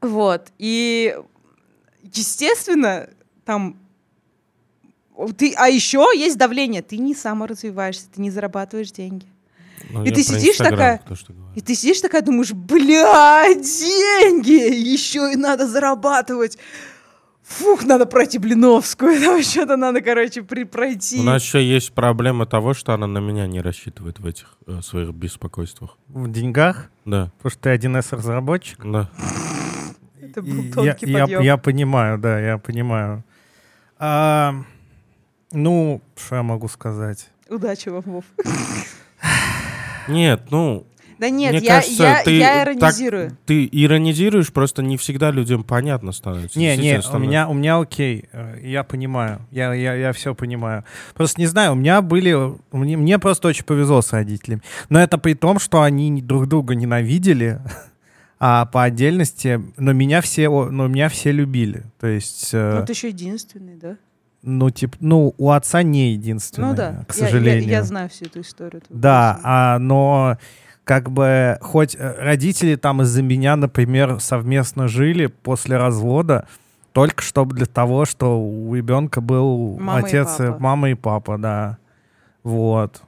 Вот. И, естественно, там ты, а еще есть давление. Ты не саморазвиваешься, ты не зарабатываешь деньги. Ну, и ты сидишь такая, и ты сидишь такая, думаешь, бля, деньги, еще и надо зарабатывать. Фух, надо пройти Блиновскую, там что-то надо, короче, при пройти. У нас еще есть проблема того, что она на меня не рассчитывает в этих э, своих беспокойствах. В деньгах? Да. Потому что ты 1С-разработчик? Да. Это был тонкий я, я, я понимаю, да, я понимаю. А, ну, что я могу сказать? Удачи вам, Вов. Нет, ну... Да нет, Мне я, кажется, я, ты я иронизирую. Так, ты иронизируешь, просто не всегда людям понятно становится. Не, не, у меня, у меня окей, э, я понимаю, я, я, я все понимаю. Просто не знаю, у меня были, мне, мне просто очень повезло с родителями. Но это при том, что они друг друга ненавидели, а по отдельности, но меня все, но меня все любили. То есть... Э, ну, ты еще единственный, да? Ну, типа, ну, у отца не единственное, ну, да. к сожалению. Я, я, я знаю всю эту историю. Да, а, но как бы хоть э, родители там из-за меня, например, совместно жили после развода, только чтобы для того, что у ребенка был мама отец, и мама и папа, да. Вот.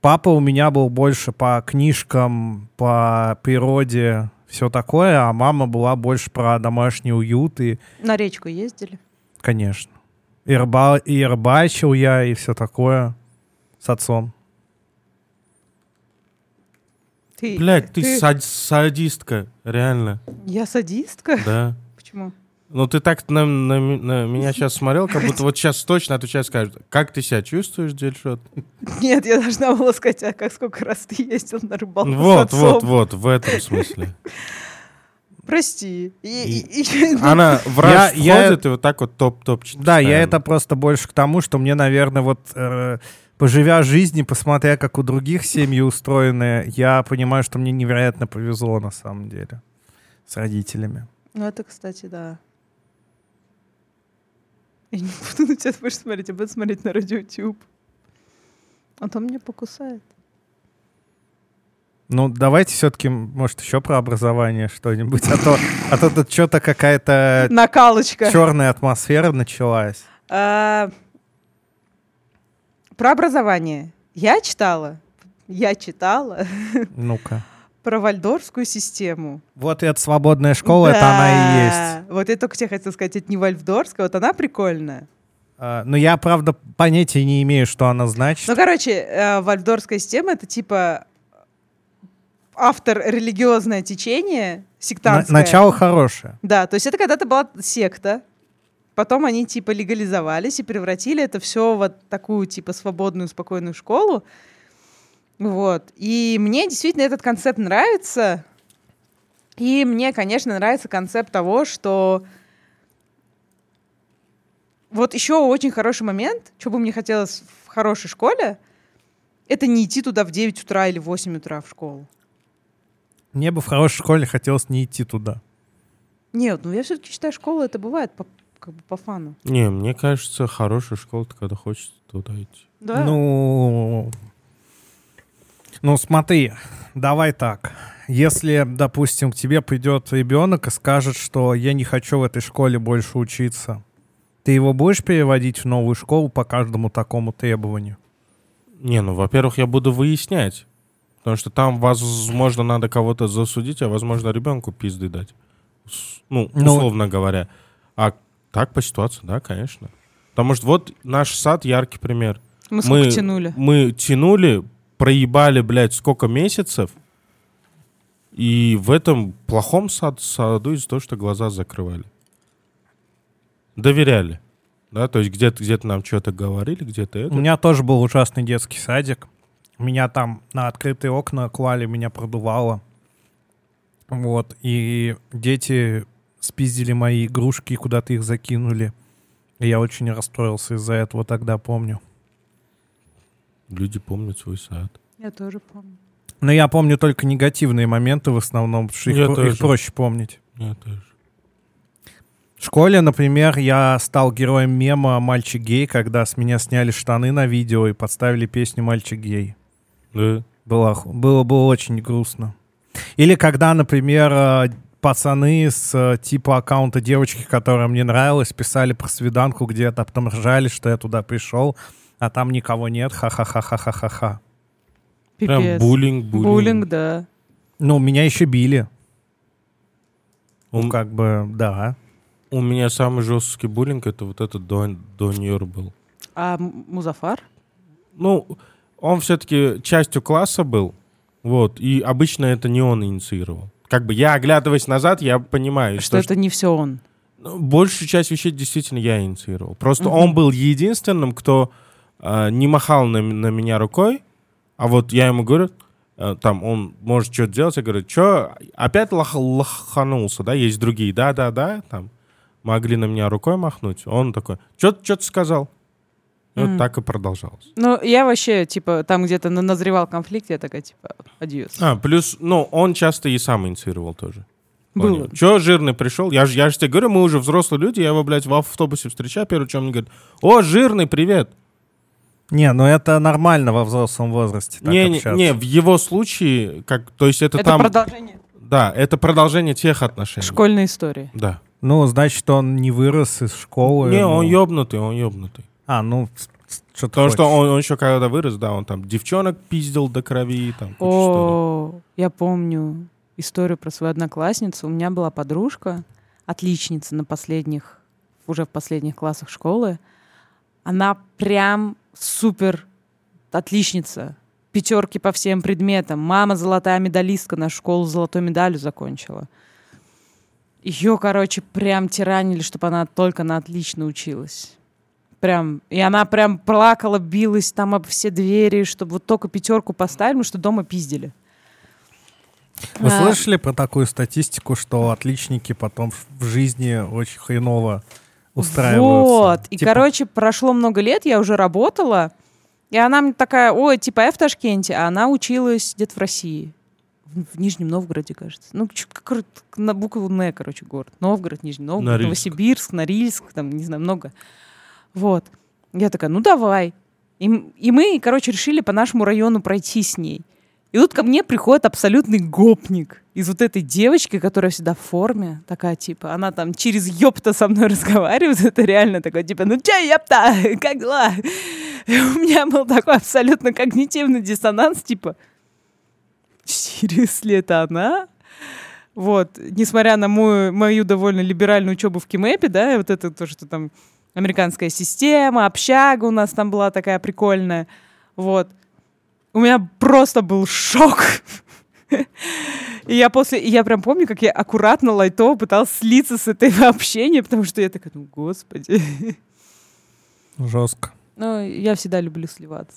Папа у меня был больше по книжкам, по природе, все такое, а мама была больше про домашний уют и... На речку ездили? Конечно. И, рыба, и рыбачил я, и все такое с отцом. Ты, Блядь, ты, ты... Сад, садистка, реально. Я садистка? Да. Почему? Ну, ты так на, на, на меня сейчас смотрел, как будто вот сейчас точно отвечать скажешь. Как ты себя чувствуешь, Дельшот? Нет, я должна была сказать, а как сколько раз ты ездил на рыбалку Вот, вот, вот, в этом смысле. Прости. И, и, и, она в раз я, входит я, и вот так вот топ-топ Да, я это просто больше к тому, что мне, наверное, вот э, поживя жизни, посмотря, как у других семьи устроены, я понимаю, что мне невероятно повезло на самом деле с родителями. Ну, это, кстати, да. Я не буду на тебя больше смотреть, я буду смотреть на радиотюб. А то меня покусает. Ну, давайте все-таки, может, еще про образование что-нибудь, а то, а то тут что-то какая-то... Накалочка. Черная атмосфера началась. А, про образование. Я читала, я читала. Ну-ка. Про вальдорфскую систему. Вот это свободная школа, да. это она и есть. Вот я только тебе хотела сказать, это не вальдорфская, вот она прикольная. Uh, но я, правда, понятия не имею, что она значит. Ну, короче, э, вальдорфская система — это типа автор религиозное течение, сектантское. начало хорошее. Да, то есть это когда-то была секта, потом они типа легализовались и превратили это все в вот такую типа свободную, спокойную школу. Вот. И мне действительно этот концепт нравится. И мне, конечно, нравится концепт того, что вот еще очень хороший момент, что бы мне хотелось в хорошей школе, это не идти туда в 9 утра или в 8 утра в школу. Мне бы в хорошей школе хотелось не идти туда. Нет, ну я все-таки считаю, школа это бывает по, как бы по фану. Не, мне кажется, хорошая школа, ты когда хочешь туда идти. Да? Ну, ну смотри, давай так. Если, допустим, к тебе придет ребенок и скажет, что я не хочу в этой школе больше учиться, ты его будешь переводить в новую школу по каждому такому требованию? Не, ну, во-первых, я буду выяснять, Потому что там, возможно, надо кого-то засудить, а, возможно, ребенку пизды дать. Ну, Ну- условно говоря. А так по ситуации, да, конечно. Потому что вот наш сад яркий пример. Мы сколько мы, тянули. Мы тянули, проебали, блядь, сколько месяцев. И в этом плохом сад, саду из-за того, что глаза закрывали. Доверяли. Да, то есть где-то где нам что-то говорили, где-то это. У меня тоже был ужасный детский садик. Меня там на открытые окна клали, меня продувало. Вот. И дети спиздили мои игрушки и куда-то их закинули. И я очень расстроился из-за этого тогда, помню. Люди помнят свой сад. Я тоже помню. Но я помню только негативные моменты в основном, потому что их, про- их проще помнить. Я тоже. В школе, например, я стал героем мема «Мальчик гей», когда с меня сняли штаны на видео и подставили песню «Мальчик гей». Да. Было, было, было очень грустно. Или когда, например, э, пацаны с э, типа аккаунта девочки, которая мне нравилась, писали про свиданку где-то, а потом ржали, что я туда пришел, а там никого нет, ха-ха-ха-ха-ха-ха-ха. Прям буллинг, буллинг. Буллинг, да. Ну, меня еще били. У, Ну, как бы, да. у меня самый жесткий буллинг это вот этот Дон, Доньор был. А Музафар? Ну, он все-таки частью класса был, вот, и обычно это не он инициировал. Как бы я, оглядываясь назад, я понимаю, Что это не все он. Ну, большую часть вещей действительно я инициировал. Просто Мгм. он был единственным, кто э, не махал на, на меня рукой, а вот я ему говорю, э, там, он может что-то делать, я говорю, что, опять лох- лоханулся, да, есть другие, да-да-да, там, могли на меня рукой махнуть. Он такой, что ты сказал? Вот Мгм. так и продолжалось. Ну, я вообще, типа, там где-то на- назревал конфликт, я такая, типа, адьос. А, плюс, ну, он часто и сам инициировал тоже. Было. Че жирный пришел? Я же я ж тебе говорю, мы уже взрослые люди, я его, блядь, в автобусе встречаю, что он мне говорит, о, жирный, привет. Не, ну это нормально во взрослом возрасте так не, не, общаться. не, в его случае, как, то есть это, Это там, продолжение да, это продолжение тех отношений. школьной истории. Да. Ну, значит, он не вырос из школы. не, ну. он ёбнутый, он ёбнутый. А, ну, что-то Потому что он, он еще когда вырос, да, он там девчонок пиздил до крови, там. О, я помню историю про свою одноклассницу. У меня была подружка, отличница на последних, уже в последних классах школы. Она прям супер отличница. Пятерки по всем предметам. Мама золотая медалистка, нашу школу золотой медалью закончила. Ее, короче, прям тиранили, чтобы она только на отлично училась. Прям, и она прям плакала, билась там об все двери, чтобы вот только пятерку поставили, потому что дома пиздили. Вы А, слышали про такую статистику, что отличники потом в- жизни очень хреново устраиваются? Вот. И, Типа, короче, прошло много лет, я уже работала, и она мне такая, ой, типа я в Ташкенте, а она училась где-то в России. В, Нижнем Новгороде, кажется. Ну, как, на букву Н, короче, город. Новгород, Нижний Новгород, Норильск. Новосибирск, Норильск, там, не знаю, много. Вот. Я такая, ну давай. И, и мы, короче, решили по нашему району пройти с ней. И тут ко мне приходит абсолютный гопник из вот этой девочки, которая всегда в форме, такая типа, она там через ёпта со мной разговаривает, это реально такое, типа, ну чё, ёпта, как дела? И у меня был такой абсолютно когнитивный диссонанс, типа, серьезно это она? Вот, несмотря на мою, мою довольно либеральную учебу в Кимэпе, да, и вот это то, что там американская система, общага у нас там была такая прикольная, вот. У меня просто был шок. И я после, и я прям помню, как я аккуратно, лайтово пыталась слиться с этого общения, потому что я такая, ну, господи. Жестко. Ну, я всегда люблю сливаться.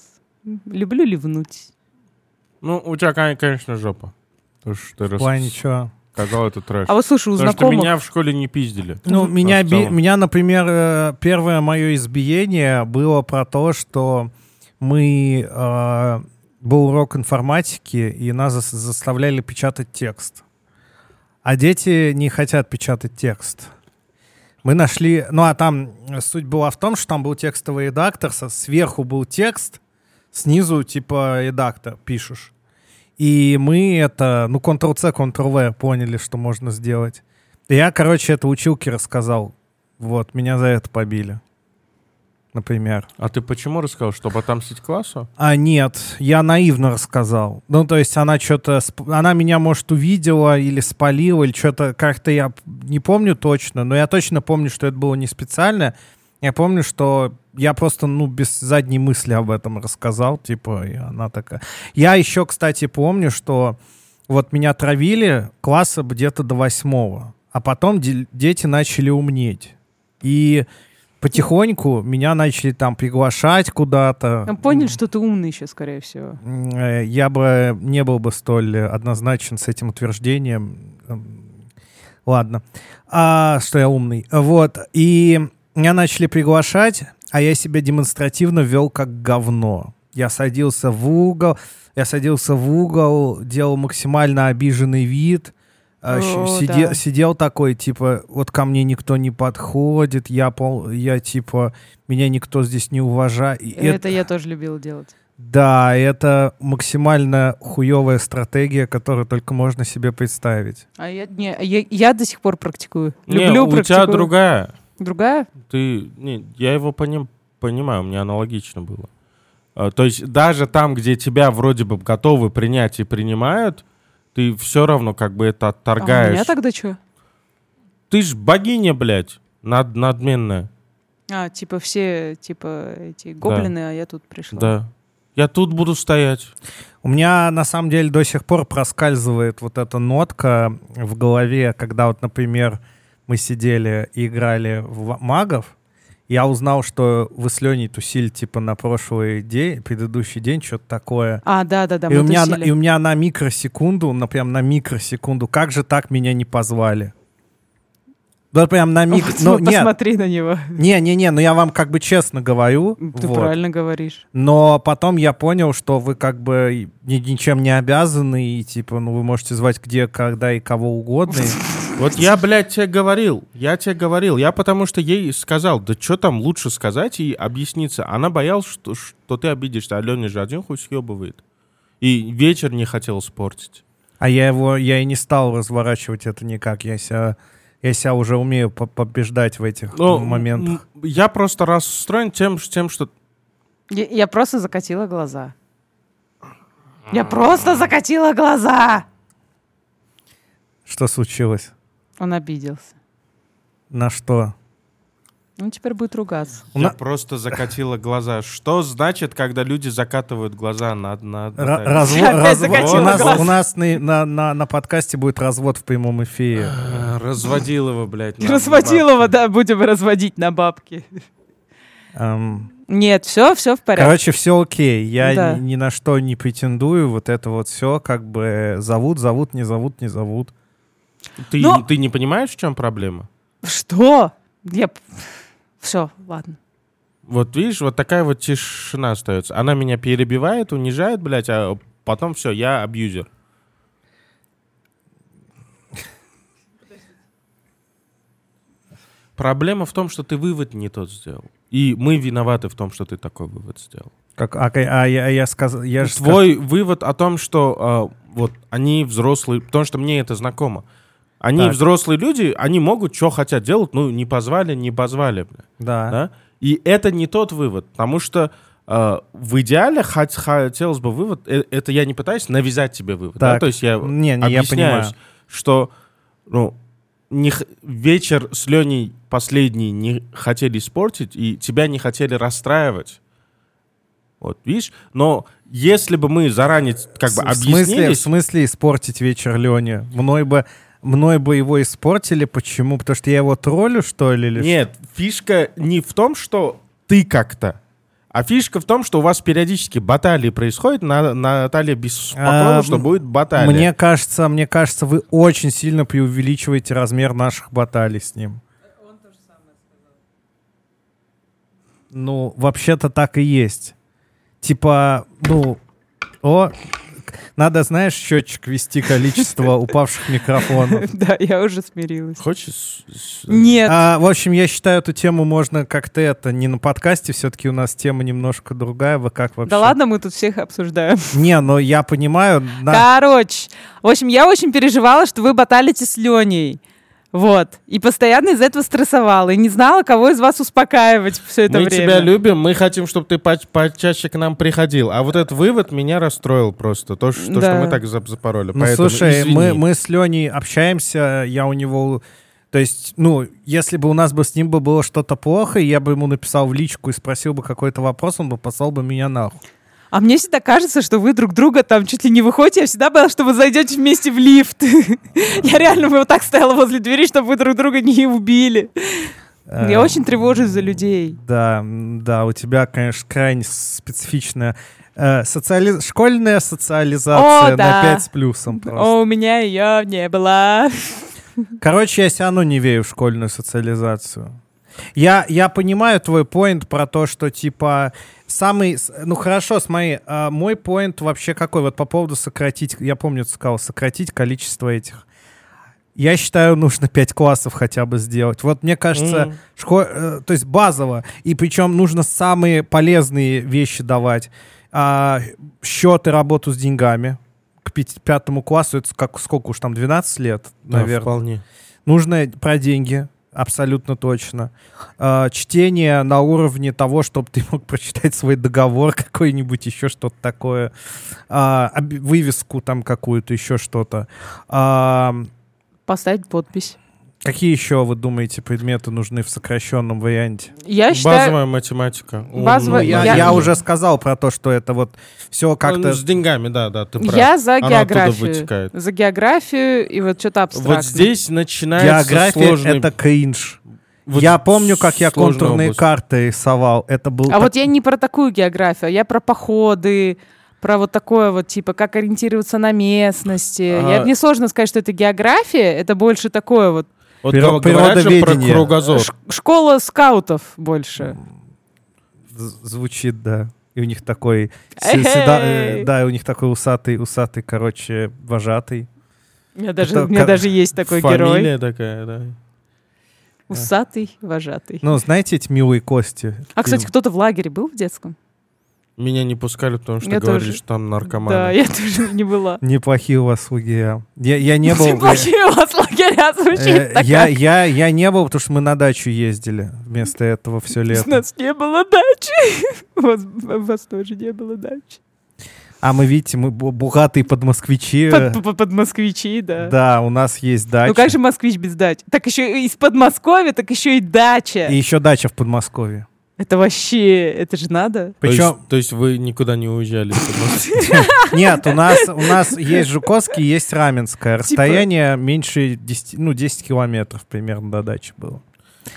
Люблю ливнуть. Ну, у тебя, кон- конечно, жопа. То, что ты В плане чего? Рассказал, это трэш. А вот слушай, у Потому что знакомых... меня в школе не пиздили. Ну, меня, в би- меня, например, э, первое мое избиение было про то, что мы... э, был урок информатики, и нас зас- заставляли печатать текст. А дети не хотят печатать текст. Мы нашли... Ну, а там э, суть была в том, что там был текстовый редактор, сверху был текст, снизу, типа, редактор пишешь. И мы это, ну, Ctrl-C, Ctrl-V поняли, что можно сделать. Я, короче, это училке рассказал. Вот, меня за это побили. например. А ты почему рассказал, чтобы отомстить классу? А нет, я наивно рассказал. Ну, то есть она что-то... Она меня, может, увидела или спалила, или что-то как-то я не помню точно, но я точно помню, что это было не специально. Я помню, что я просто, ну, без задней мысли об этом рассказал, типа, и она такая... Я еще, кстати, помню, что вот меня травили класса где-то до восьмого, а потом де- дети начали умнеть. И потихоньку меня начали там приглашать куда-то. Мы поняли, что ты умный еще, скорее всего. Э, Я бы не был бы столь однозначен с этим утверждением. Ладно. А, что я умный. Вот. И меня начали приглашать, а я себя демонстративно вел как говно. Я садился в угол, я садился в угол, делал максимально обиженный вид, а, О, сиде- да. сидел такой, типа, вот ко мне никто не подходит, я, пол, я типа, меня никто здесь не уважает. И Это я тоже любила делать. да, это максимально хуевая стратегия, которую только можно себе представить. А я, не, я, я до сих пор практикую. Не, Люблю, у практикую. тебя другая. Другая? Ты, не, я его поним- понимаю, меня аналогично было. А, То есть даже там, где тебя вроде бы готовы принять и принимают, ты все равно как бы это А у отторгаешь. меня тогда что? Ты ж богиня, блядь, над, надменная. А, типа все, типа эти гоблины, а я тут пришла. Да. Я тут буду стоять. У меня на самом деле до сих пор проскальзывает вот эта нотка в голове, когда вот, например, мы сидели и играли в магов, я узнал, что вы с Леней тусили типа на прошлый день, предыдущий день, что-то такое. А, да, да, да, и, у меня, на- и у меня на микросекунду, на прям на микросекунду, как же так меня не позвали? Да прям на микро... Вот, Ну, вот нет, посмотри на него. не-не-не, ну я вам как бы честно говорю. Ты вот. правильно говоришь. Но потом я понял, что вы как бы ни- ничем не обязаны, и типа, ну вы можете звать где, когда и кого угодно. Вот я, блядь, тебе говорил, я тебе говорил, я потому что ей сказал, да что там лучше сказать и объясниться. Она боялась, что, что ты обидишься, а Леня же один хуй съебывает. И вечер не хотел испортить. А я его, я и не стал разворачивать это никак. Я себя, я себя уже умею по- побеждать в этих Ну, моментах. Я просто расстроен тем, тем, что Я, я просто закатила глаза. Я просто закатила глаза! Что случилось? Он обиделся. На что? Он теперь будет ругаться. Я на- просто закатила глаза. Что значит, когда люди закатывают глаза на... на, на разво- разво- у нас, у нас на, на, на, на подкасте будет развод в прямом эфире. А, Разводил его, блядь. его, да, будем разводить на бабки. Эм, Нет, все, все в порядке. Короче, все окей. Я Да. ни, ни на что не претендую. Вот это вот все как бы зовут, зовут, не зовут, не зовут. Ты, Но- ты не понимаешь, в чем проблема? Что? Я... Все, ладно. Вот видишь, вот такая вот тишина остается. Она меня перебивает, унижает, блядь, а потом все, я абьюзер. Проблема в том, что ты вывод не тот сделал. И мы виноваты в том, что ты такой вывод сделал. Как, а, а я, я сказал, я Твой вывод о том, что а, вот они взрослые, потому что мне это знакомо. Они Так. взрослые люди, они могут, что хотят делать, ну, не позвали, не позвали. бля да. да? И это не тот вывод, потому что э, в идеале хот- хотелось бы вывод, э, это я не пытаюсь навязать тебе вывод, да? Так. то есть я Не, не, я объясняюсь, понимаю. что ну, не вечер с Леней последний не хотели испортить, и тебя не хотели расстраивать. Вот, видишь? Но если бы мы заранее как бы В смысле, в смысле испортить вечер Лене? Мной бы, мной бы его испортили. Почему? Потому что я его троллю, что ли? Или Нет, фишка не в том, что ты как-то, а фишка в том, что у вас периодически баталии происходят. На, Наталья беспокоила, А, что будет что? баталия. Мне кажется, мне кажется, вы очень сильно преувеличиваете размер наших баталий с ним. Ну, вообще-то так и есть. Типа, ну, о, надо, знаешь, счетчик вести количество упавших микрофонов. Да, я уже смирилась. Хочешь? Нет. А, в общем, я считаю, эту тему можно как-то это не на подкасте, все-таки у нас тема немножко другая. Вы как вообще? Да ладно, мы тут всех обсуждаем. Не, но я понимаю. на- Короче, в общем, я очень переживала, что вы баталите с Леней. Вот. И постоянно из-за этого стрессовала. И не знала, кого из вас успокаивать все это мы время. тебя любим, мы хотим, чтобы ты поч- почаще к нам приходил. А вот этот вывод меня расстроил просто. То, что, то, Да. что мы так зап- запороли. Ну, Поэтому слушай, извини. мы, мы с Леней общаемся, я у него... То есть, ну, если бы у нас бы с ним бы было что-то плохо, я бы ему написал в личку и спросил бы какой-то вопрос, он бы послал бы меня нахуй. А мне всегда кажется, что вы друг друга там чуть ли не выходите. Я всегда боялась, что вы зайдете вместе в лифт. Я реально вот так стояла возле двери, чтобы вы друг друга не убили. Я очень тревожусь за людей. Да, да, у тебя, конечно, крайне специфичная э, социали- школьная социализация О, да. на 5 с плюсом просто. О, у меня ее не было. Короче, я все равно не верю в школьную социализацию. Я, я понимаю твой поинт про то, что, типа, самый... Ну, хорошо, смотри, а, мой поинт вообще какой? Вот по поводу сократить... Я помню, ты сказал, сократить количество этих. Я считаю, нужно 5 классов хотя бы сделать. Вот мне кажется, М. шко- э, то есть базово. И причем нужно самые полезные вещи давать. А, счет и работу с деньгами. К пяти- пятому классу, это как, сколько уж там, 12 лет, Да, наверное. вполне. Нужно про деньги, абсолютно точно. А, чтение на уровне того, чтобы ты мог прочитать свой договор какой-нибудь, еще что-то такое. А, вывеску там какую-то, еще что-то. Поставить подпись. Какие еще, вы думаете, предметы нужны в сокращенном варианте? Я считаю... Базовая математика. Базовая- Ну, Я, Я- я уже сказал про то, что это вот все Ну, как-то... с деньгами, да, да, ты прав. Я за оттуда географию. вытекает. За географию и вот что-то абстрактное. Вот здесь начинается География сложный... это кринж. вот я помню, как я контурные область. карты рисовал. Это был А так- вот я не про такую географию, а я про походы, про вот такое вот, типа, как ориентироваться на местности. А- Я, мне сложно сказать, что это география, это больше такое вот Вот Приро- говорят же про кругозор. ш- школа скаутов больше. Звучит, да. И у них такой, седа- э, да, и у них такой усатый, усатый, короче, вожатый. У меня даже, Это у меня ка- даже есть такой герой. Фамилия такая, да. Усатый, вожатый. Ну, знаете эти милые кости? а, кстати, кто-то в лагере был в детском? Меня не пускали, потому что Я говорили, тоже. что там наркоманы. Да, я тоже не была. Неплохие у вас лагеря. Я, я не был... Плохие у вас лагеря звучит э, так. я, я, я не был, потому что мы на дачу ездили вместо этого все У лето. нас не было дачи. У вас, у вас тоже не было дачи. А мы, видите, мы богатые подмосквичи. Под, под- под москвичи, да. Да, у нас есть дача. Ну как же москвич без дачи? Так еще из Подмосковья, так еще и дача. И еще дача в Подмосковье. Это вообще, это же надо. То есть, Причем, то есть вы никуда не уезжали? нет, у нас, у нас есть Жуковский, есть Раменское. Типа Расстояние меньше 10, ну, 10 километров примерно до дачи было.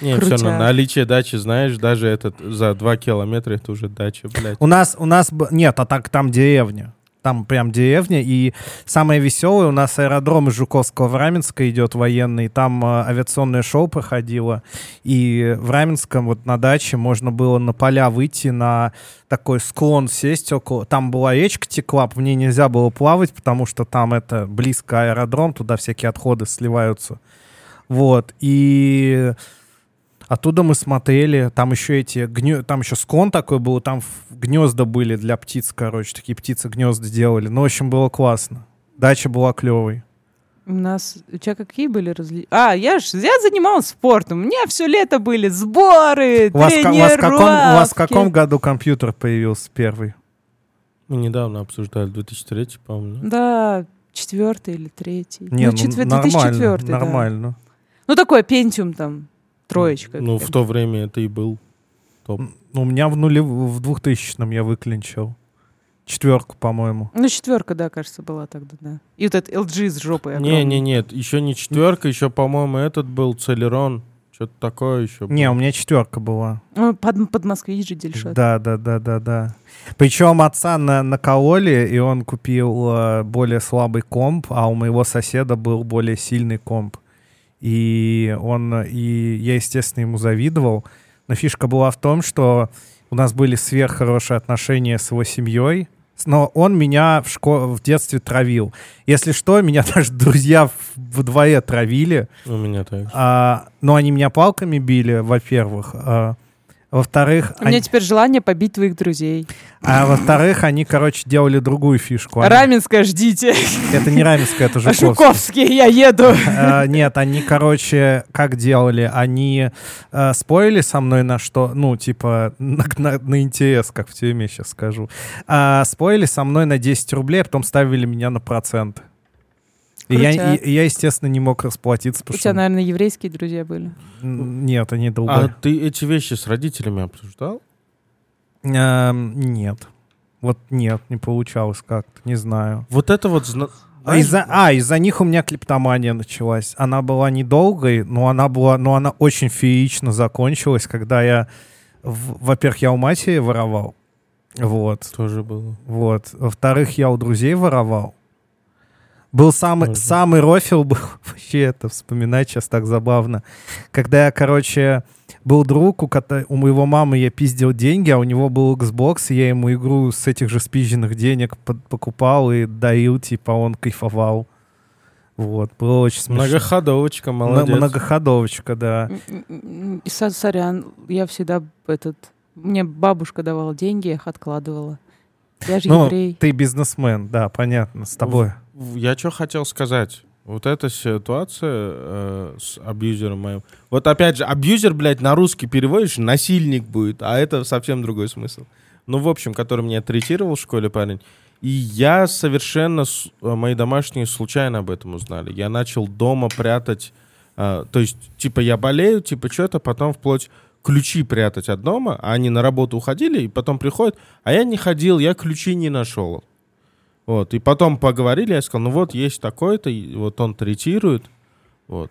Не, все равно наличие дачи, знаешь, даже этот за два километра это уже дача, блядь. У нас, у нас, нет, а так там деревня. Там прям деревня, и самое веселое, у нас аэродром из Жуковского в Раменское идет военный, там э, авиационное шоу проходило, и в Раменском вот на даче можно было на поля выйти, на такой склон сесть около, там была речка текла, по ней нельзя было плавать, потому что там это близко аэродром, туда всякие отходы сливаются. Вот, и Оттуда мы смотрели, там еще эти гнё... там еще склон такой был, там гнезда были для птиц, короче, такие птицы гнезда делали. Ну, в общем, было классно. Дача была клевой. У нас, у тебя какие были развлечения? А, я ж, я занималась спортом. У меня все лето были сборы, У вас, ка- у, вас в каком, у вас в каком тренировки. году компьютер появился первый? Мы недавно обсуждали 2003, по-моему. Да, четвертый или третий. Не, ну, четвер- нормально, 2004, да. нормально. Ну, такой Пентиум там, троечка. Ну, в то время это и был топ. Ну, у меня в нуле, в 2000-м я выклинчил. Четверку, по-моему. Ну, четверка, да, кажется, была тогда, да. И вот этот LG с жопой Не, огромной. не, нет, еще не четверка, еще, по-моему, этот был Целерон. Что-то такое еще. Не, у меня четверка была. Ну, под, под Москвич же Дельшат. Да, да, да, да, да. Причем отца на, накололи, и он купил э, более слабый комп, а у моего соседа был более сильный комп. И он, и я, естественно, ему завидовал. Но фишка была в том, что у нас были сверххорошие отношения с его семьей, но он меня в, шко- в детстве травил. Если что, меня даже друзья в- во дворе травили. У меня так. А, но они меня палками били, во-первых. А, Во-вторых, У меня они- теперь желание побить твоих друзей. а во-вторых, они, короче, делали другую фишку. Они- Раменское ждите. Это не Раменская, это А Жуковский. Жуковский, я еду. Э, Нет, они, короче, как делали? Они э, спорили со мной на что? Ну, типа, на, на- на интерес, как в тюрьме сейчас скажу. А, спорили со мной на 10 рублей, а потом ставили меня на процент. Я, я, естественно, не мог расплатиться, У тебя, что... наверное, еврейские друзья были. Нет, они А долбали. ты эти вещи с родителями обсуждал? Эм, Нет. Вот нет, не получалось как-то, не знаю. Вот это вот... зна- А из-за, а, из-за них у меня клептомания началась. Она была недолгой, но она была, но она очень феерично закончилась, когда я, в- во-первых, я у матери воровал, вот, Тоже было. вот. Во-вторых, я у друзей воровал. Был самый, Мгм. самый рофил был, вообще это вспоминать сейчас так забавно. Когда я, короче, был друг, у, кото- у моего мамы я пиздил деньги, а у него был Xbox, и я ему игру с этих же спизженных денег под- покупал и дарил, типа он кайфовал. Вот, было очень смешно. Многоходовочка, Мно- молодец. Многоходовочка, да. Сорян, я всегда этот... Мне бабушка давала деньги, я их откладывала. Я же Ну, еврей. ты бизнесмен, да, понятно, с тобой. Я что хотел сказать. Вот эта ситуация э, с абьюзером моим. Вот опять же, абьюзер, блядь, на русский переводишь, насильник будет, а это совсем другой смысл. Ну, в общем, который меня третировал в школе парень. И я совершенно, э, мои домашние случайно об этом узнали. Я начал дома прятать, э, то есть, типа, я болею, типа, что-то, потом вплоть ключи прятать от дома, а они на работу уходили, и потом приходят, а я не ходил, я ключи не нашел. Вот, и потом поговорили, я сказал, ну вот есть такой-то, и вот он третирует, вот.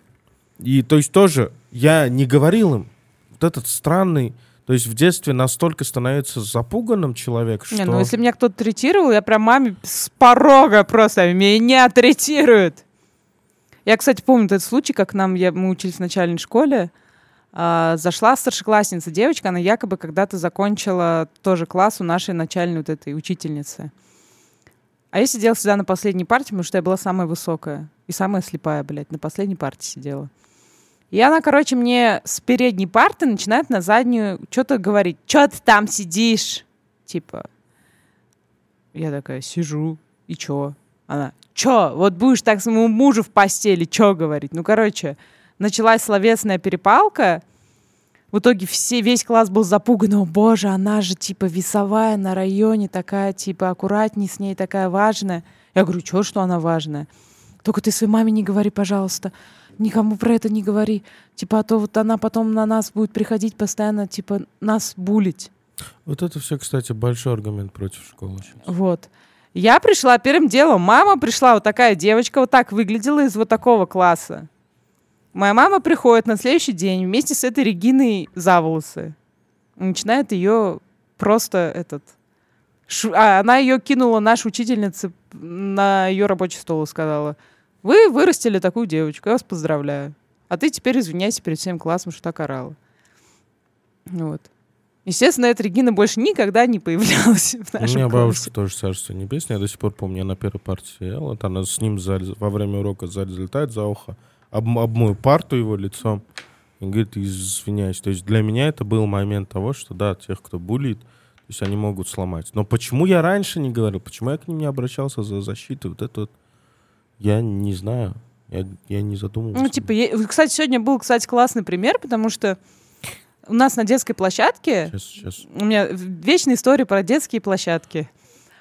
И то есть тоже я не говорил им, вот этот странный, то есть в детстве настолько становится запуганным человек, что... Не, ну если меня кто-то третировал, я прям маме с порога просто меня третируют. Я, кстати, помню этот случай, как нам, я, мы учились в начальной школе, а, зашла старшеклассница, девочка, она якобы когда-то закончила тоже класс у нашей начальной вот этой учительницы. А я сидела всегда на последней парте, потому что я была самая высокая и самая слепая, блядь, на последней парте сидела. И она, короче, мне с передней парты начинает на заднюю что-то говорить. Чё ты там сидишь? Типа. Я такая сижу. И чё? Она, чё? Вот будешь так своему мужу в постели, чё говорить? Ну, короче, началась словесная перепалка. В итоге все, весь класс был запуган. О, боже, она же, типа, весовая на районе, такая, типа, аккуратней с ней, такая важная. Я говорю, чё, что она важная? Только ты своей маме не говори, пожалуйста. Никому про это не говори. Типа, а то вот она потом на нас будет приходить постоянно, типа, нас булить. Вот это все, кстати, большой аргумент против школы. щас. Вот. Я пришла первым делом. Мама пришла, вот такая девочка, вот так выглядела из вот такого класса. Моя мама приходит на следующий день вместе с этой Региной за волосы. Начинает ее просто этот... шу- а, она ее кинула наша учительница на ее рабочий стол и сказала, вы вырастили такую девочку, я вас поздравляю. А ты теперь извиняйся перед всем классом, что так орала. Вот. Естественно, эта Регина больше никогда не появлялась в У нашем меня классе. бабушка тоже царство небесное. Я до сих пор помню, я на первой парте сидел. Вот она с ним сзади- во время урока залетает за ухо, об, об мою парту его лицом. И говорит, извиняюсь. То есть для меня это был момент того, что да, тех, кто булит, то есть они могут сломать. Но почему я раньше не говорил? Почему я к ним не обращался за защитой? Вот это вот я не знаю. Я, я не задумывался. Ну, типа, е- кстати, сегодня был, кстати, классный пример, потому что у нас на детской площадке, Сейчас, сейчас. у меня вечная история про детские площадки.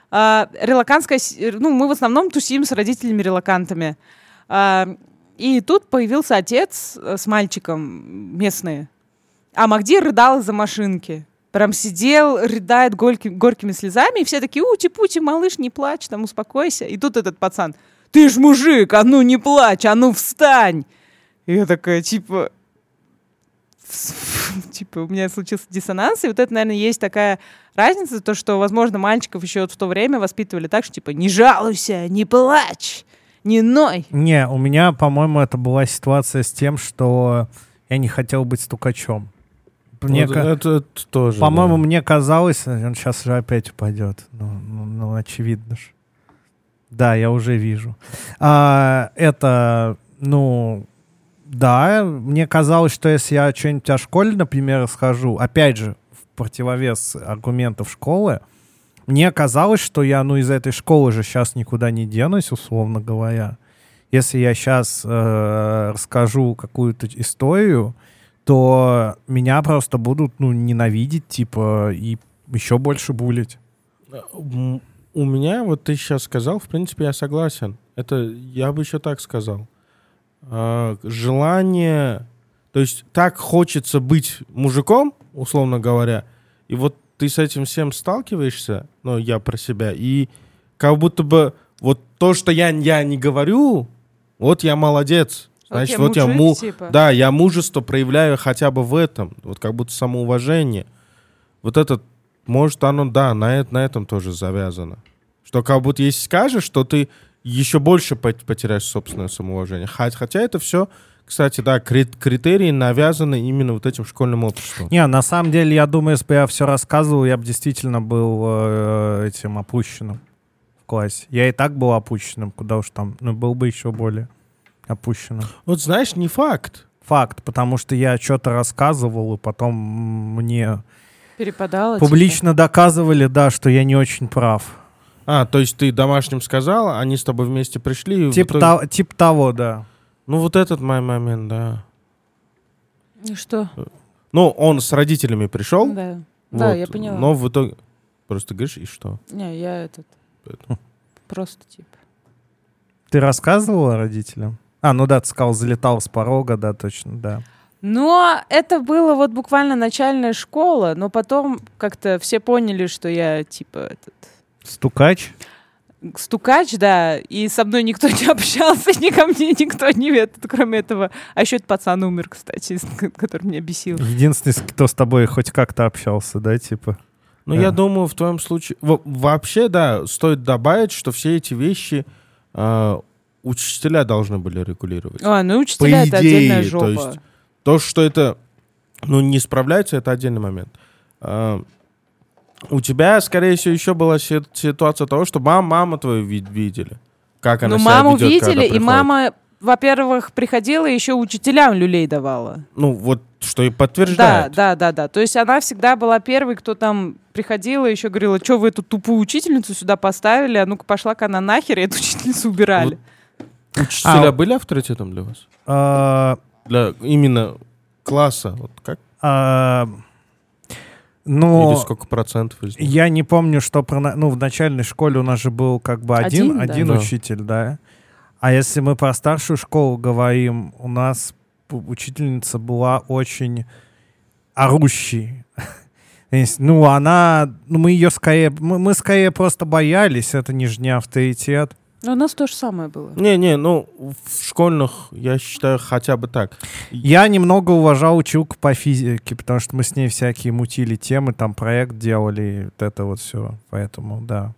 А, релакантская, с- ну, мы в основном тусим с родителями-релакантами. А, и тут появился отец э, с мальчиком местные. А Магдир рыдал из-за машинки. Прям сидел, рыдает горьки- горькими слезами, и все такие, ути-пути, малыш, не плачь, там, успокойся. И тут этот пацан, ты ж мужик, а ну не плачь, а ну встань. И я такая, типа, типа, у меня случился диссонанс, и вот это, наверное, есть такая разница, то, что, возможно, мальчиков еще вот в то время воспитывали так, что, типа, не жалуйся, не плачь, не ной. Не, у меня, по-моему, это была ситуация с тем, что я не хотел быть стукачом. Мне Вот ка- это, это тоже. По-моему, да. мне казалось, он сейчас же опять упадет. Ну, ну, ну, очевидно же. Да, я уже вижу. А, это, ну, да, мне казалось, что если я что-нибудь о школе, например, схожу, опять же, противовес аргументов школы, мне казалось, что я, ну, из этой школы же сейчас никуда не денусь, условно говоря. Если я сейчас э, расскажу какую-то историю, то меня просто будут, ну, ненавидеть, типа, и еще больше булить. М, У меня, вот ты сейчас сказал, в принципе, я согласен. Это я бы еще так сказал. А, Желание, то есть так хочется быть мужиком, условно говоря, и вот ты с этим всем сталкиваешься, ну, я про себя, и как будто бы вот то, что я, я не говорю, вот я молодец. Значит, вот я, мужик, му... типа. Да, я мужество проявляю хотя бы в этом. Вот как будто самоуважение. Вот это, может, оно, да, на, это, на этом тоже завязано. Что как будто если скажешь, что ты еще больше пот- потеряешь собственное самоуважение. Хо- Хотя это все, кстати, да, крит- критерии навязаны именно вот этим школьным обществом. Не, на самом деле, я думаю, если бы я все рассказывал, я бы действительно был э, этим опущенным в классе. Я и так был опущенным, куда уж там, ну, был бы еще более опущенным. Вот знаешь, не факт. Факт, потому что я что-то рассказывал, и потом мне Перепадало. публично доказывали, да, что я не очень прав. А, то есть ты домашним сказал, они с тобой вместе пришли. Типа, итоге- то- типа того, да. Ну вот этот мой момент, да. И что? Ну, он с родителями пришел. Да. Да, вот, я поняла. Но в итоге... Просто говоришь, и что? Не, я этот... Это. Просто типа. Ты рассказывала родителям? А, ну да, ты сказал, залетал с порога, да, точно, да. Но это было вот буквально начальная школа, но потом как-то все поняли, что я типа этот Стукач? Стукач, да, и со мной никто не общался, ни ко мне никто не этот, кроме этого. А еще этот пацан умер, кстати, который меня бесил. Единственный, кто с тобой хоть как-то общался, да, типа? Ну, Да. я думаю, в твоем случае... во- вообще, да, стоит добавить, что все эти вещи э, учителя должны были регулировать. А, ну учителя По это отдельная жопа. то есть То, что это ну, не справляется, это отдельный момент. А, у тебя, скорее всего, еще была си- ситуация того, что мам, мама твою вид- видели. Как она Ну, себя маму ведет, когда видели, и мама, во-первых, приходила и еще учителям люлей давала. Ну, вот что и Да, подтверждает. да, да, да. То есть она всегда была первой, кто там приходила и еще говорила, что вы эту тупую учительницу сюда поставили, а ну-ка пошла-ка она нахер, и эту учительницу убирали. Учителя А, были авторитетом для вас? А, Для именно класса? Вот как? а, ну, Или сколько процентов из них? я не помню, что про... Ну, в начальной школе у нас же был как бы один, Один, да. один Да. учитель, да. А если мы про старшую школу говорим, у нас учительница была очень орущей. То есть, Ну, она... Ну, мы ее скорее... Мы, мы скорее просто боялись, это не авторитет. Но у нас то же самое было. Не-не, ну, в школьных, я считаю, хотя бы так. Я немного уважал училку по физике, потому что мы с ней всякие мутили темы, там проект делали, и вот это вот все. Поэтому, да.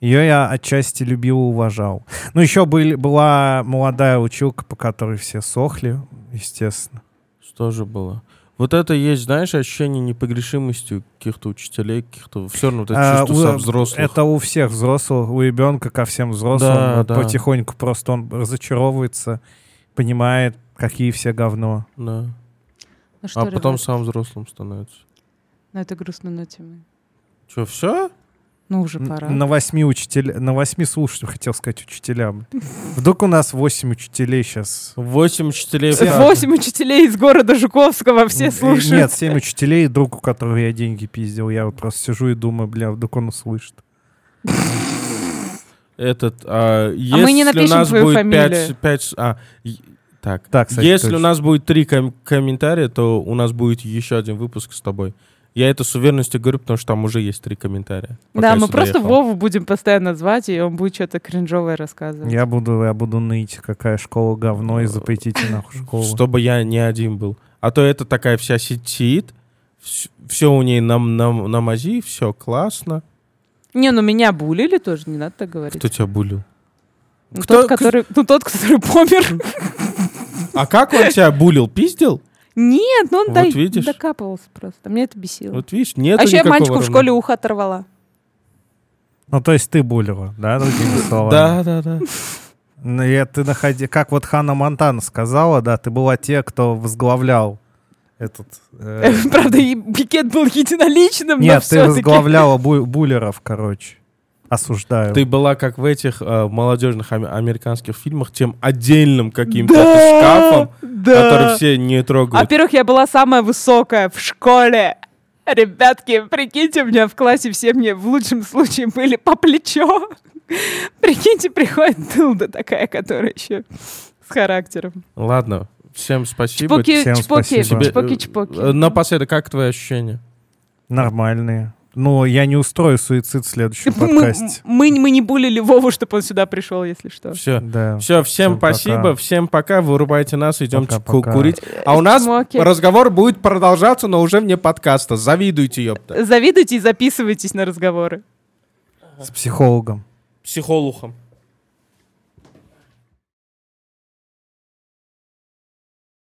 Ее я отчасти любил и уважал. Ну, еще были, была молодая училка, по которой все сохли, естественно. Что же было? Вот это есть, знаешь, ощущение непогрешимости у каких-то учителей, каких-то... Все равно вот это А, чувство у- взрослых. Это у всех взрослых, у ребенка ко всем взрослым. Да, да. Потихоньку просто он разочаровывается, понимает, какие все говно. Да. Ну что, а потом ребят, сам взрослым становится. на этой грустной ноте мы. Что, все? Ну, уже пора. На восьми учителя, на восьми слушателей, хотел сказать учителям. Вдруг у нас восемь учителей сейчас. Восемь учителей. Восемь учителей из города Жуковского, все слушают. Нет, семь учителей, друг, у которого я деньги пиздил. Я вот просто сижу и думаю, бля, вдруг он услышит. Этот, а, если мы не у напишем нас твою будет фамилию. пять, пять, а, и- так. Так, кстати, если у точно. нас будет три ком- комментария, то у нас будет еще один выпуск с тобой. Я это с уверенностью говорю, потому что там уже есть три комментария. Да, мы просто ехал. Вову будем постоянно звать, и он будет что-то кринжовое рассказывать. Я буду, я буду ныть, какая школа говно, и запретите нахуй школу. Чтобы я не один был. А то это такая вся сидит, сидит все у ней на, на, на мази, все классно. Не, ну меня булили тоже, не надо так говорить. Кто тебя булил? Ну, кто- тот, который, ну, тот, который помер. А как он тебя булил? Пиздил? Нет, ну он Вот дай- видишь? докапывался просто. Мне это бесило. Вот видишь, нет а еще я мальчику в школе ухо оторвала. Ну, то есть ты булила, да, другими словами? Да, да, да. Ну, и ты находи... Как вот Ханна Монтана сказала, да, ты была те, кто возглавлял этот... э, Правда, и пикет был единоличным, но Нет, ты возглавляла бу- буллеров, короче. Осуждаю. Ты была как в этих э, молодежных ами- американских фильмах, тем отдельным каким-то Да, шкафом, да. который все не трогают. Во-первых, я была самая высокая в школе. Ребятки, прикиньте, у меня в классе все мне в лучшем случае были по плечо. Прикиньте, приходит дылда такая, которая еще с характером. Ладно, всем спасибо. Чпоки, всем чпоки, спасибо. чпоки, Э, чпоки. Напоследок, как твои ощущения? Нормальные. Ну, я не устрою суицид в следующем Мы, подкасте. мы, мы не булили Вову, чтобы он сюда пришел, если что. Все. Да. Все, всем Всем спасибо, пока. всем пока, вырубайте нас, идемте ку- Пока-пока. курить. А у нас Чмоки. разговор будет продолжаться, но уже вне подкаста. Завидуйте, ёпта. Завидуйте и записывайтесь на разговоры. С психологом. Психолухом.